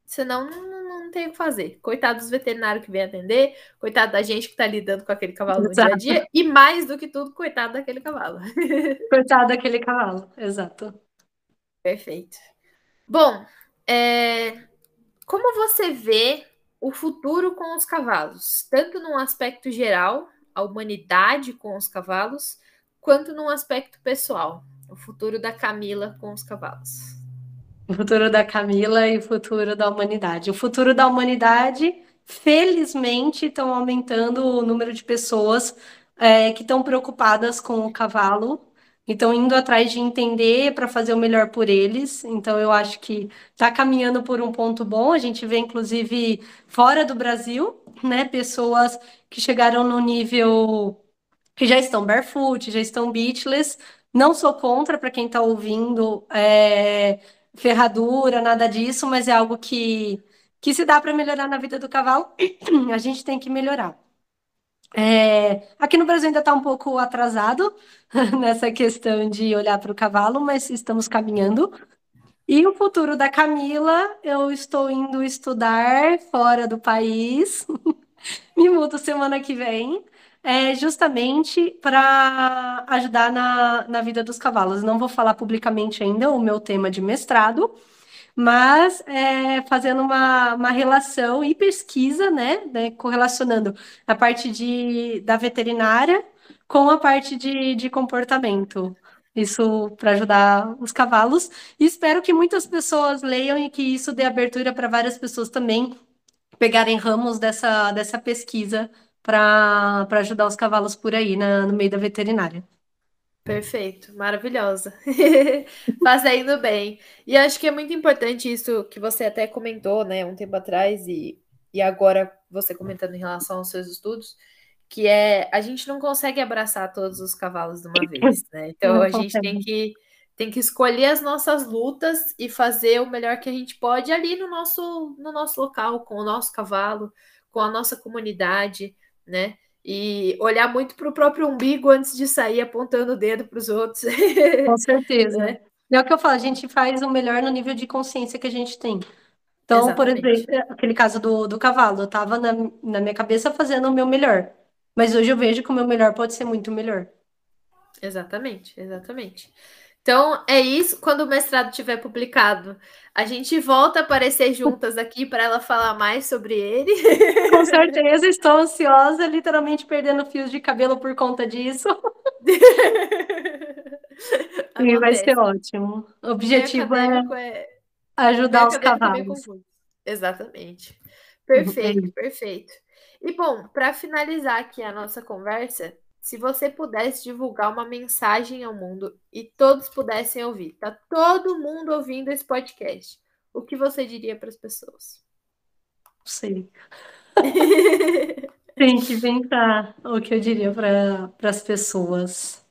senão não, não tem o que fazer. Coitado dos veterinários que vem atender, coitado da gente que está lidando com aquele cavalo no dia a dia, e mais do que tudo, coitado daquele cavalo. [laughs] Coitado daquele cavalo, exato. Perfeito. Bom, é... como você vê o futuro com os cavalos, tanto num aspecto geral, a humanidade com os cavalos, quanto num aspecto pessoal, o futuro da Camila com os cavalos? O futuro da Camila e o futuro da humanidade. O futuro da humanidade, felizmente, estão aumentando o número de pessoas é, que estão preocupadas com o cavalo, estão indo atrás de entender para fazer o melhor por eles. Então, eu acho que está caminhando por um ponto bom. A gente vê, inclusive, fora do Brasil, né, pessoas que chegaram no nível que já estão barefoot, já estão beachless. Não sou contra para quem está ouvindo. É ferradura, nada disso, mas é algo que, que se dá para melhorar na vida do cavalo, [clears throat] a gente tem que melhorar. É, aqui no Brasil ainda está um pouco atrasado [laughs] nessa questão de olhar para o cavalo, mas estamos caminhando. E o futuro da Camila, eu estou indo estudar fora do país, [laughs] me mudo semana que vem, é justamente para ajudar na, na vida dos cavalos. Não vou falar publicamente ainda o meu tema de mestrado, mas é, fazendo uma, uma relação e pesquisa, né, né, correlacionando a parte de, da veterinária com a parte de, de comportamento. Isso para ajudar os cavalos. E espero que muitas pessoas leiam e que isso dê abertura para várias pessoas também pegarem ramos dessa, dessa pesquisa para ajudar os cavalos por aí na, no meio da veterinária. Perfeito, maravilhosa. [laughs] Fazendo bem. E acho que é muito importante isso que você até comentou, né, um tempo atrás, e, e agora você comentando em relação aos seus estudos, que é a gente não consegue abraçar todos os cavalos de uma vez, né? Então a gente tem que tem que escolher as nossas lutas e fazer o melhor que a gente pode ali no nosso no nosso local, com o nosso cavalo, com a nossa comunidade, né? E olhar muito para o próprio umbigo antes de sair apontando o dedo para os outros. Com [laughs] certeza. né? É o que eu falo, a gente faz o melhor no nível de consciência que a gente tem. Então, Exatamente. por exemplo, aquele caso do, do cavalo, eu estava na, na minha cabeça fazendo o meu melhor. Mas hoje eu vejo que o meu melhor pode ser muito melhor. Exatamente, exatamente. Então, é isso. Quando o mestrado tiver publicado, a gente volta a aparecer juntas aqui para ela falar mais sobre ele. Com certeza, estou ansiosa, literalmente perdendo fios de cabelo por conta disso. [laughs] e vai ser ótimo. O objetivo é, é ajudar os cavalos. Exatamente. Perfeito, perfeito. E bom, para finalizar aqui a nossa conversa, se você pudesse divulgar uma mensagem ao mundo e todos pudessem ouvir, tá todo mundo ouvindo esse podcast, o que você diria para as pessoas? Sei. Tem que pensar o que eu diria para as pessoas.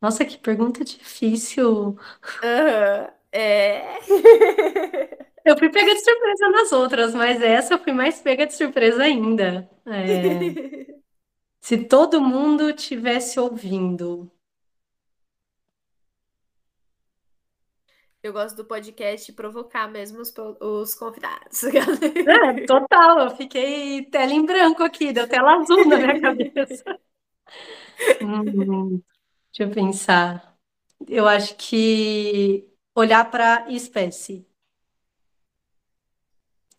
Nossa, que pergunta difícil. Uhum, é. [laughs] Eu fui pega de surpresa nas outras, mas essa eu fui mais pega de surpresa ainda. É... [laughs] Se todo mundo tivesse ouvindo. Eu gosto do podcast provocar mesmo os, os convidados. É, total, eu fiquei tela em branco aqui, deu tela azul na minha cabeça. Hum, deixa eu pensar. Eu acho que olhar para espécie.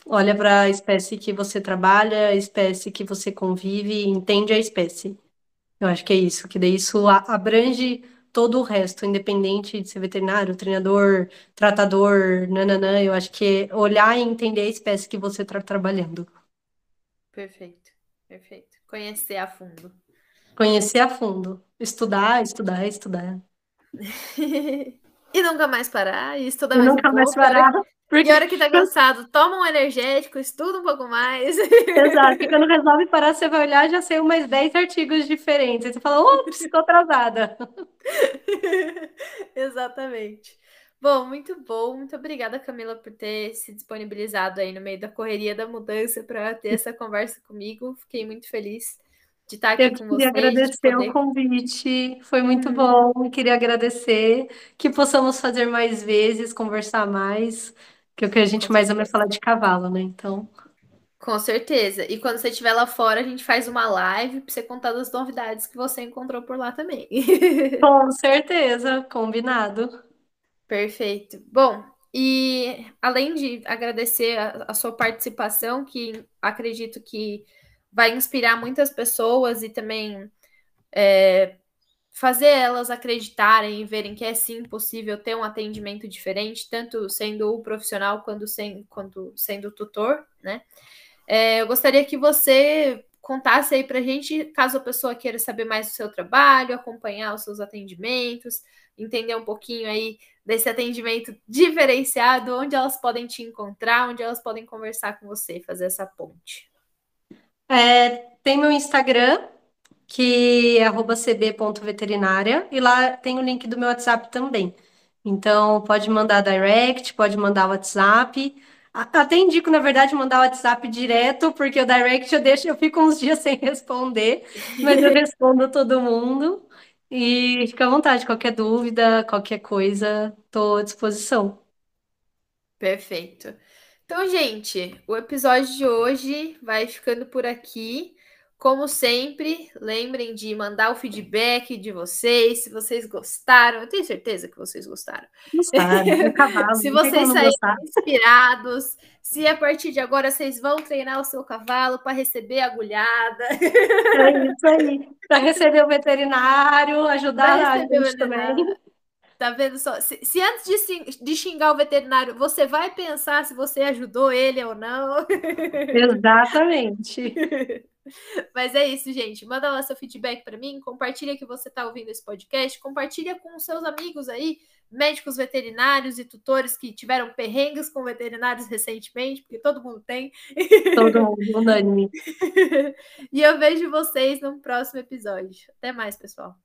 Olha para a espécie que você trabalha, a espécie que você convive, entende a espécie. Eu acho que é isso, que daí isso abrange todo o resto, independente de ser veterinário, treinador, tratador, nananã. Eu acho que é olhar e entender a espécie que você está trabalhando. Perfeito, perfeito. Conhecer a fundo. Conhecer a fundo. Estudar, estudar, estudar. [laughs] e nunca mais parar, e estudar e mais nunca um mais parar. Porque... E a hora que tá cansado, toma um energético, estuda um pouco mais. Exato, [laughs] e quando resolve parar, você vai olhar, já saiu mais 10 artigos diferentes. Aí você fala, ops, estou atrasada. [laughs] Exatamente. Bom, muito bom. Muito obrigada, Camila, por ter se disponibilizado aí no meio da correria da mudança para ter essa conversa comigo. Fiquei muito feliz de estar aqui Eu com queria agradecer poder... o convite, foi muito uhum. bom. Queria agradecer que possamos fazer mais vezes, conversar mais, que é o que a gente mais ama é falar de cavalo, né? Então. Com certeza. E quando você estiver lá fora, a gente faz uma live para você contar das novidades que você encontrou por lá também. [laughs] Com certeza, combinado. Perfeito. Bom, e além de agradecer a, a sua participação, que acredito que vai inspirar muitas pessoas e também é, fazer elas acreditarem e verem que é sim possível ter um atendimento diferente, tanto sendo o profissional quanto, sem, quanto sendo o tutor, né? É, eu gostaria que você contasse aí para a gente, caso a pessoa queira saber mais do seu trabalho, acompanhar os seus atendimentos, entender um pouquinho aí desse atendimento diferenciado, onde elas podem te encontrar, onde elas podem conversar com você, fazer essa ponte. É, tem meu Instagram, que é cb.veterinária, e lá tem o link do meu WhatsApp também. Então, pode mandar direct, pode mandar WhatsApp. Até indico, na verdade, mandar WhatsApp direto, porque o direct eu deixo, eu fico uns [laughs] dias sem responder, mas eu respondo todo mundo. E fica à vontade, qualquer dúvida, qualquer coisa, estou à disposição. Perfeito. Então, gente, o episódio de hoje vai ficando por aqui. Como sempre, lembrem de mandar o feedback de vocês, se vocês gostaram. Eu tenho certeza que vocês gostaram. Gostaram, cavalo, [laughs] se vocês saírem inspirados, se a partir de agora vocês vão treinar o seu cavalo para receber agulhada. É isso aí. Para receber o veterinário, ajudar a gente também. Tá vendo só? Se, se antes de, de, xingar o veterinário, você vai pensar se você ajudou ele ou não. Exatamente. [laughs] Mas é isso, gente. Manda lá seu feedback para mim, compartilha que você está ouvindo esse podcast, compartilha com seus amigos aí, médicos veterinários e tutores que tiveram perrengues com veterinários recentemente, porque todo mundo tem. Todo mundo, unânime. [laughs] e eu vejo vocês no próximo episódio. Até mais, pessoal.